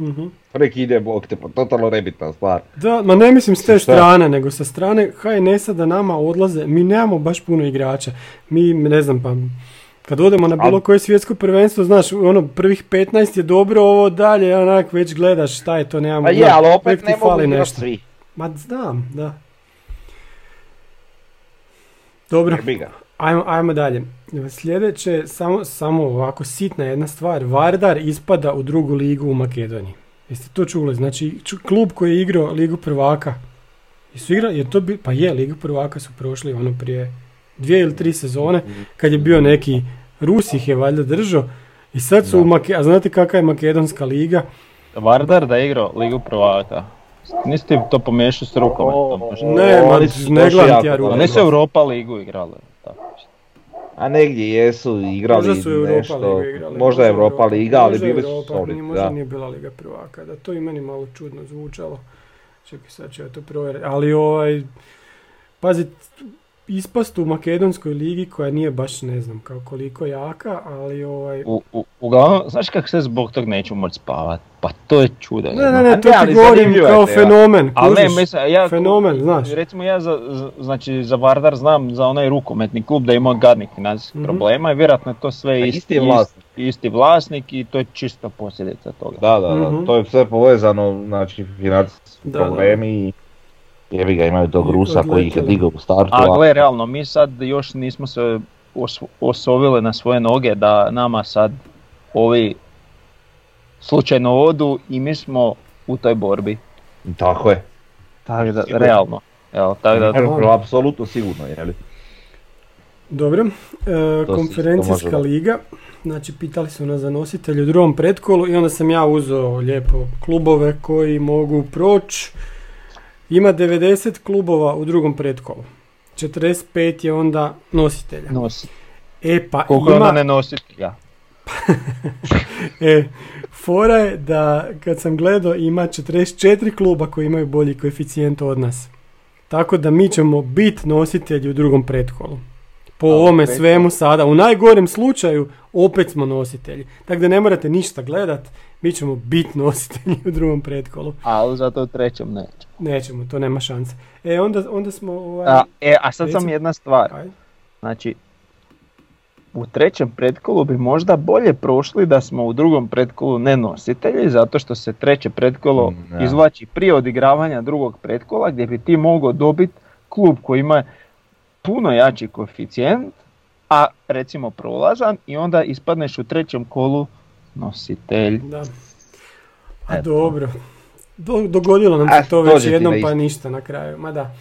Mhm. Nek ide bog te, pa totalno nebitna stvar. Da, ma ne mislim s te Šta? strane, nego sa strane HNS-a da nama odlaze, mi nemamo baš puno igrača. Mi, ne znam, pa kad odemo na bilo koje svjetsko prvenstvo, znaš, ono, prvih 15 je dobro, ovo dalje, onak, već gledaš šta je to, nemamo. Pa je, ali opet ne mogu nešto. svi. Ma znam, da. Dobro, ajmo, ajmo dalje. Sljedeće, samo, samo ovako sitna jedna stvar, Vardar ispada u drugu ligu u Makedoniji. Jeste to čuli? Znači, ču- klub koji je igrao Ligu prvaka, jesu igra, je to bi, pa je, Ligu prvaka su prošli ono prije dvije ili tri sezone, kad je bio neki Rus ih je valjda držao, i sad su Da. u Make, a znate kakva je Makedonska liga? Vardar da je igrao Ligu prvaka. Nisi ti to pomiješao s rukometom? možda? Ne, ne gledam ti ja rukomet. Oni su Europa ligu igrali. A negdje jesu igrali Možda su Europa nešto, Liga igrali. možda je Europa Liga, ali bili su Europa, solidni, Možda da. nije bila Liga prvaka, da to i meni malo čudno zvučalo. Čekaj, sad ću ja to provjeriti. Ali ovaj, pazi, ispast u Makedonskoj ligi koja nije baš ne znam kao koliko jaka, ali ovaj... U, u, uglavnom, znaš kako se zbog tog neću moći spavat? Pa to je čudo. Ne, ne, ne, to ti govorim kao tema. fenomen, Ali ne, mislim, ja, Fenomen, znaš. Recimo ja za, znači za Vardar znam za onaj rukometni klub da ima gadnih financijskih Mhm. problema i vjerojatno je to sve A isti, isti vlasnik. isti vlasnik i to je čista posljedica toga. Da, da, da, Mhm. to je sve povezano, znači financijski Da, da. problemi i jebi ga imaju tog Rusa koji ih je digao u startu. A gle, realno, mi sad još nismo se os- osovili na svoje noge da nama sad ovi slučajno odu i mi smo u toj borbi. Tako je. Tako da, Sigurno. realno. Evo, tako da, Evo, apsolutno sigurno, jeli? Dobro, e, konferencijska liga, znači pitali su nas za nositelje u drugom pretkolu i onda sam ja uzeo lijepo klubove koji mogu proći. Ima 90 klubova u drugom pretkolu. 45 je onda nositelja. nosi. E pa Koliko ima, ne nositi? Ja. e, fora je da kad sam gledao ima 44 kluba koji imaju bolji koeficijent od nas. Tako da mi ćemo biti nositelji u drugom pretkolu. Po A, ovome svemu sada. U najgorem slučaju opet smo nositelji. Tako da ne morate ništa gledat, mi ćemo biti nositelji u drugom pretkolu. Ali zato u trećem neće. Nećemo, to nema šanse. E, onda, onda smo... Ovaj, A, e, a sad sam jedna stvar. ajde. Znači, u trećem pretkolu bi možda bolje prošli da smo u drugom pretkolu ne nositelji, zato što se treće pretkolo Mm, izvlači prije odigravanja drugog pretkola gdje bi ti mogao dobiti klub koji ima puno jači koeficijent, a recimo prolazan i onda ispadneš u trećem kolu nositelj. Da. A Eto. dobro. Do, dogodilo nam se to već jednom pa ništa na kraju. Ma da.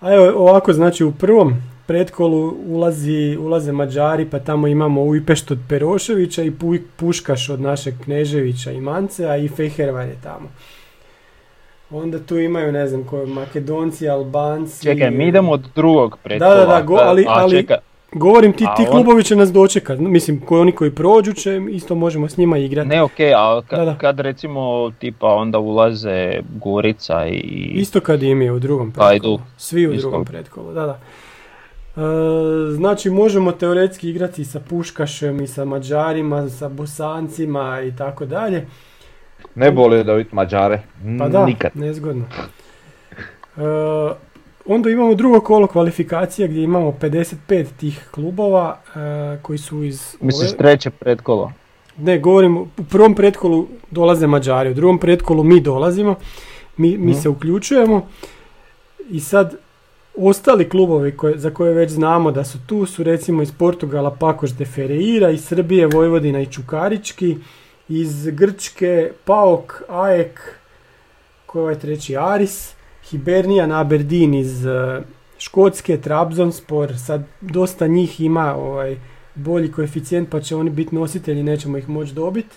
A evo ovako znači u prvom pretkolu ulazi, ulaze Mađari pa tamo imamo Ujpešt od Peroševića i Puj- Puškaš od našeg Kneževića i Mancea i Fejhervan je tamo. Onda tu imaju ne znam koji Makedonci, Albanci. Čekaj, mi idemo od drugog pretkola. Da, da, da, go- ali- a ali- čekaj, Govorim ti, A ti on- klubovi će nas dočekat. Mislim, koji oni koji prođu će, isto možemo s njima igrati. Ne, okej, a ka- Da, da. kad recimo tipa onda ulaze Gorica i... Isto kad im je u drugom Hajduk. pretkolu. Svi u Isto. drugom pretkolu, da, da. E, znači možemo teoretski igrati sa Puškašem i sa Mađarima, sa Bosancima i tako dalje. Ne boli da vidjeti Mađare. Pa da, Nikad. nezgodno. E, onda imamo drugo kolo kvalifikacije gdje imamo 55 tih klubova e, koji su iz... Misliš treće pretkolo? Ne, govorim, u prvom pretkolu dolaze Mađari, u drugom pretkolu mi dolazimo, mi, mi Mhm. se uključujemo i sad ostali klubovi koje, za koje već znamo da su tu su recimo iz Portugala Pakoš de Ferreira, iz Srbije Vojvodina i Čukarički, iz Grčke Paok, Aek, koji je ovaj treći Aris, Hibernian Aberdeen iz eh, Škotske, Trabzonspor, sad dosta njih ima ovaj, bolji koeficijent pa će oni biti nositelji, nećemo ih moći dobiti.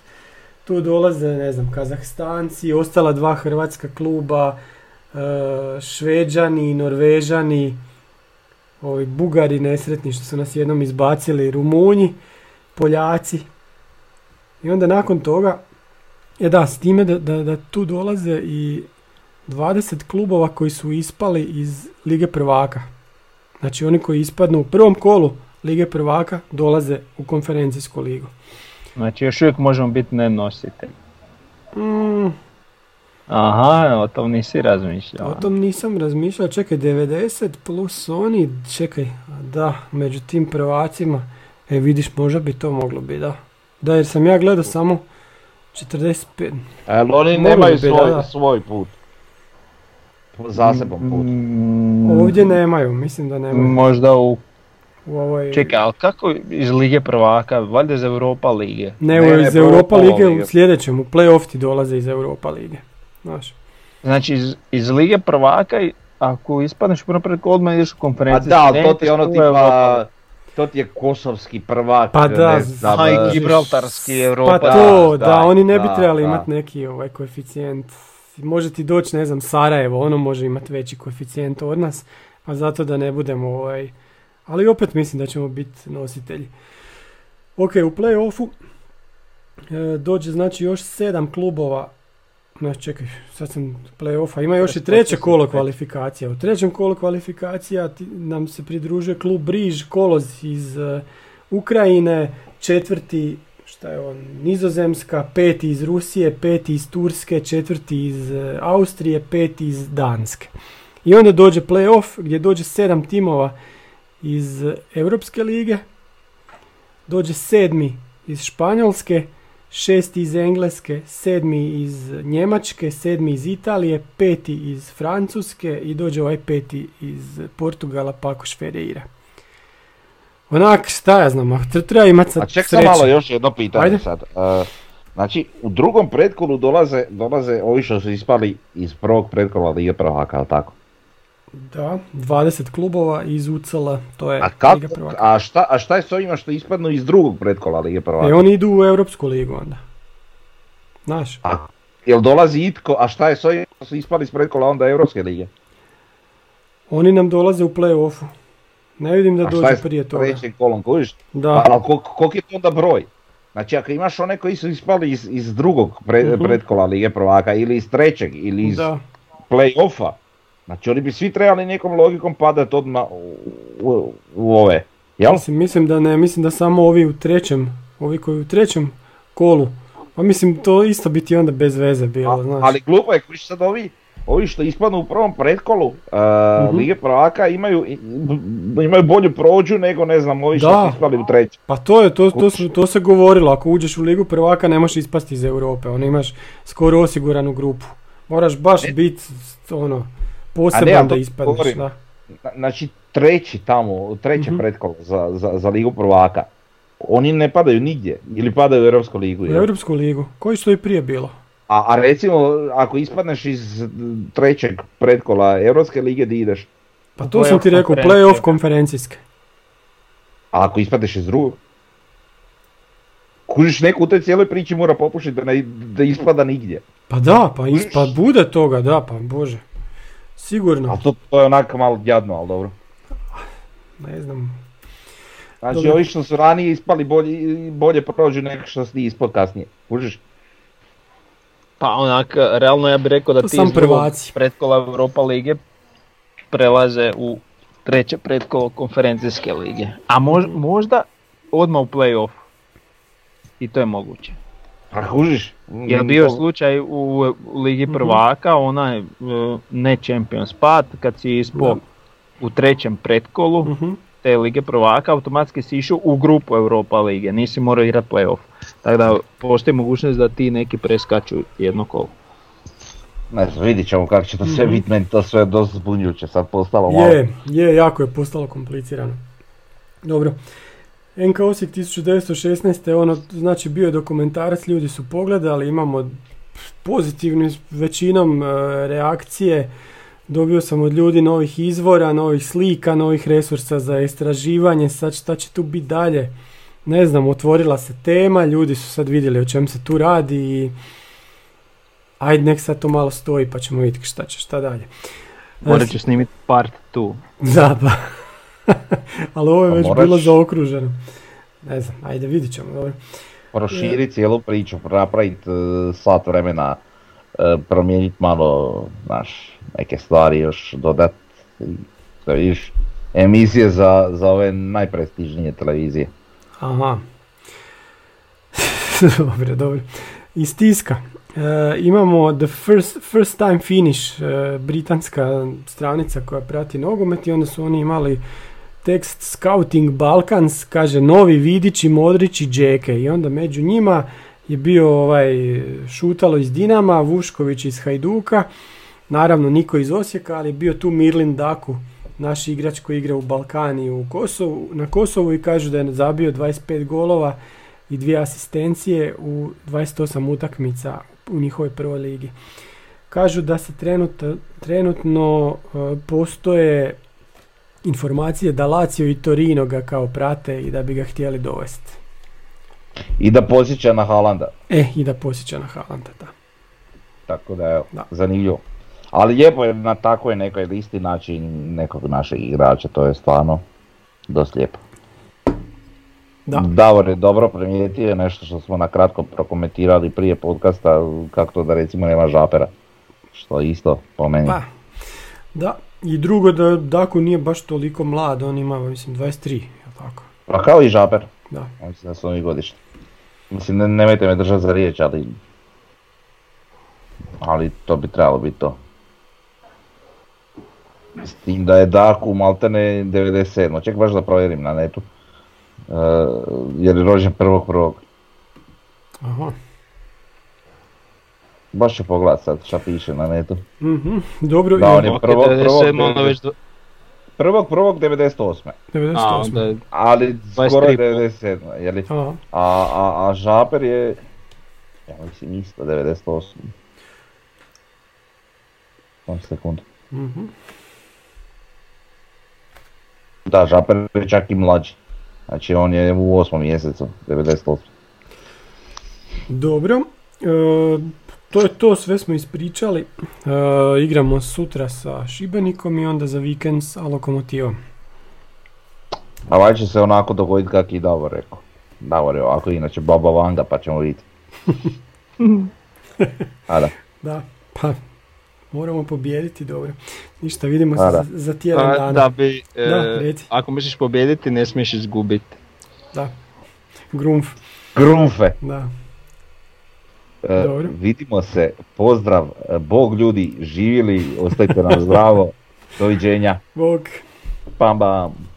Tu dolaze, ne znam, Kazahstanci, ostala dva hrvatska kluba, e, Šveđani, Norvežani, ovi Bugari nesretni što su nas jednom izbacili, Rumunji, Poljaci. I onda nakon toga, je da, s time da, da, da tu dolaze i 20 klubova koji su ispali iz Lige prvaka. Znači oni koji ispadnu u prvom kolu Lige prvaka dolaze u konferencijsku ligu. Znači još uvijek možemo biti nenositelj. Mm, Aha, o tom nisi razmišljao. o tom nisam razmišljao, čekaj 90 plus oni, čekaj, da, među tim prvacima, e vidiš možda bi to moglo biti, da. Da, jer sam ja gledao samo 45, Ali oni nemaju bi, da, svoj, da. svoj put. Zaseban put. Mm, ovdje nemaju, mislim da nemaju. Možda u... U ovoj... Čekaj, ali kako iz Lige prvaka? Valjda iz Europa lige. Ne, Ne, iz prvo Europa lige u sljedećem, u play-off ti dolaze iz Europa lige. Znaš. Znači iz, iz Lige prvaka, i ako ispadneš u prvom predkolu, odmah ideš u A konferenciju. da, ali to ti je ono tipa, to ti je kosovski prvak, Pa da, ne znam, i e, Gibraltarski Europa. Pa to, da, da, oni ne bi da, trebali da. imati neki ovaj koeficijent. Može ti doći, ne znam, Sarajevo, ono može imati veći koeficijent od nas, pa zato da ne budemo ovaj, Ali opet mislim da ćemo biti nositelji. Ok, u play-offu e, dođe znači još sedam klubova. Ne, čekaj, sad sam play-offa. Ima još i treće kolo kvalifikacija. U trećem kolu kvalifikacija ti- nam se pridružuje klub Briž Koloz iz e, Ukrajine, četvrti šta je on, Nizozemska, peti iz Rusije, peti iz Turske, četvrti iz e, Austrije, peti iz Danske. I onda dođe play-off gdje dođe sedam timova iz e, Europske lige, dođe sedmi iz Španjolske, šesti iz Engleske, sedmi iz Njemačke, sedmi iz Italije, peti iz Francuske i dođe ovaj peti iz Portugala, Pakoš Ferreira. Onak, šta ja znam, treba imati sad A ček sam malo još jedno pitanje Ajde. sad. E, znači, u drugom pretkolu dolaze, dolaze ovi što su ispali iz prvog pretkola Lige prvaka, ali tako? Da, 20 klubova iz UCL, to je A, Liga prvaka. a, šta, a šta je s ovima što ispadnu iz drugog pretkola Lige prvaka? E, oni idu u Europsku ligu onda. Znaš, A, jel dolazi itko, a šta je s ovima što su ispali iz pretkola onda Europske lige? oni nam dolaze u play-offu. Ne vidim da dođe prije toga. kužiš? Da, Ali kol- koliki je to onda broj? Znači ako imaš one koji su ispali iz, iz drugog pre, Mhm. pretkola Lige prvaka ili iz trećeg ili iz da. play-offa, znači oni bi svi trebali nekom logikom padati odmah u, u, u ove. Jel? Mislim, mislim da ne, mislim da samo ovi u trećem, ovi koji u trećem kolu. Pa mislim to isto biti onda bez veze bilo, A- znaš. ali glupo je, kužiš sad ovi, ovi što ispadnu u prvom pretkolu uh. Lige prvaka imaju, i- imaju bolju prođu nego ne znam ovi što Da. su ispali u trećem. Pa to je, to, to, su- to se govorilo, ako uđeš u ligu prvaka ne možeš ispasti iz Europe, ono imaš skoro osiguranu grupu. Moraš baš biti ono, ne, poseban da to ispadneš, da. Na- Znači treći tamo, treće Mhm. pretkolo za, za, za Ligu prvaka. Oni ne padaju nigdje ili padaju u Europsku ligu. U? Europsku ligu, koji što je prije bilo. A, a recimo, ako ispadneš iz trećeg pretkola Europske lige, di ideš? Pa to sam ti rekao, play-off konferencijske. A ako ispadneš iz drugog? Kužiš, neko u toj cijeloj priči mora popušiti da, ne, da ispada nigdje. Pa da, pa, is, pa bude toga, da, pa bože. Sigurno, A to, to je onak malo jadno, ali dobro. ne znam. Znači, Dobro. ovi što su ranije ispali bolje, bolje prođu nego što si ispod kasnije. Kužiš? Pa onak, realno ja bih rekao da ti iz drugog pretkola Europa lige prelaze u treće pretkolo konferencijske lige. A mož- možda odmah u play-off. I to je moguće. Pa kužiš? Jer bio je slučaj u, u Ligi Mhm. prvaka, onaj e, ne Champions pad, kad si ispao u trećem pretkolu Mhm. Te Lige prvaka, automatski si išao u grupu Europa lige, nisi morao igrati play-off. Tako da postoji mogućnost da ti neki preskaču jedno kolo. Ne znam, vidit ćemo kako će to sve Mhm. biti, meni to sve dosta zbunjujuće sad postalo malo. Je, je, jako je postalo komplicirano. Dobro. NK Osijek 1916. ono, znači bio je dokumentarac, ljudi su pogledali, imamo pozitivne s većinom e, reakcije, dobio sam od ljudi novih izvora, novih slika, novih resursa za istraživanje, sad šta će tu biti dalje, ne znam, otvorila se tema, ljudi su sad vidjeli o čem se tu radi i ajde nek sad to malo stoji pa ćemo vidjeti šta će, šta dalje. Morat ću snimiti part tu. Da, pa. Ali ovo je Pa već moraš. bilo zaokruženo. Ne znam, ajde vidit ćemo, dobro. Proširi cijelu priču, napraviti sat vremena, e, promijeniti malo, znaš, neke stvari još dodat. vidiš, emisije za, za ove najprestižnije televizije. Aha. dobro, dobro. Iz tiska. E, imamo The First, first Time Finish, e, britanska stranica koja prati nogomet i onda su oni imali tekst Scouting Balkans, kaže novi Vidići, Modrići, Džeke i onda među njima je bio ovaj Šutalo iz Dinama, Vušković iz Hajduka, naravno niko iz Osijeka, ali bio tu Mirlin Daku, naš igrač koji igra u Balkani u Kosovu, na Kosovu i kažu da je zabio 25 golova i dvije asistencije u 28 utakmica u njihovoj prvoj ligi. Kažu da se trenutno, trenutno postoje informacije da Lazio i Torino ga kao prate i da bi ga htjeli dovesti. I da posjeća na Halanda. E, i da posjeća na Haalanda, da. Tako da evo, Da. zanimljivo. Ali lijepo je na takvoj nekoj listi naći nekog našeg igrača, to je stvarno dosta lijepo. Da. Davor je dobro primijetio nešto što smo na kratko prokomentirali prije podcasta, kako to da recimo nema žapera. Što isto po meni. Pa, da. I drugo da Daku nije baš toliko mlad, on ima, mislim, 23, je tako? Pa kao i žaper, Da. mislim da su oni godišnji. Mislim, ne, nemojte me držati za riječ, ali... Ali to bi trebalo biti to. S tim da je Daku maltene 97. Ček baš da provjerim na netu. E, jer je rođen prvog prvog. Aha. Baš ću pogledat sad šta piše na netu. Mhm, Dobro, Da, i on je prvog, 97, prvog, ono već do- Prvog prvog 98. 98. A, onda je Ali 23 skoro je po- 97. Je li? Aha. A, a, a Žaper je, ja mislim isto 98. Samo sekundu. Mhm. Da, Žaper je čak i mlađi. Znači on je u osmom mjesecu, 98. Dobro, e, to je to, sve smo ispričali. E, igramo sutra sa Šibenikom i onda za vikend sa Lokomotivom. A ovaj će se onako dogoditi kak i Davor rekao. Davor je ovako inače baba Vanga pa ćemo vidjeti. A da. Da, pa moramo pobijediti, dobro. Ništa, vidimo se A, za, za tjedan Pa, dana. da bi, e, Da, ako misliš pobijediti, ne smiješ izgubiti. Da. Grumf, Grunfe. da. E, Dobro. vidimo se, pozdrav, e, Bog ljudi, živjeli, ostajte nam zdravo, doviđenja, Bog. pam bam.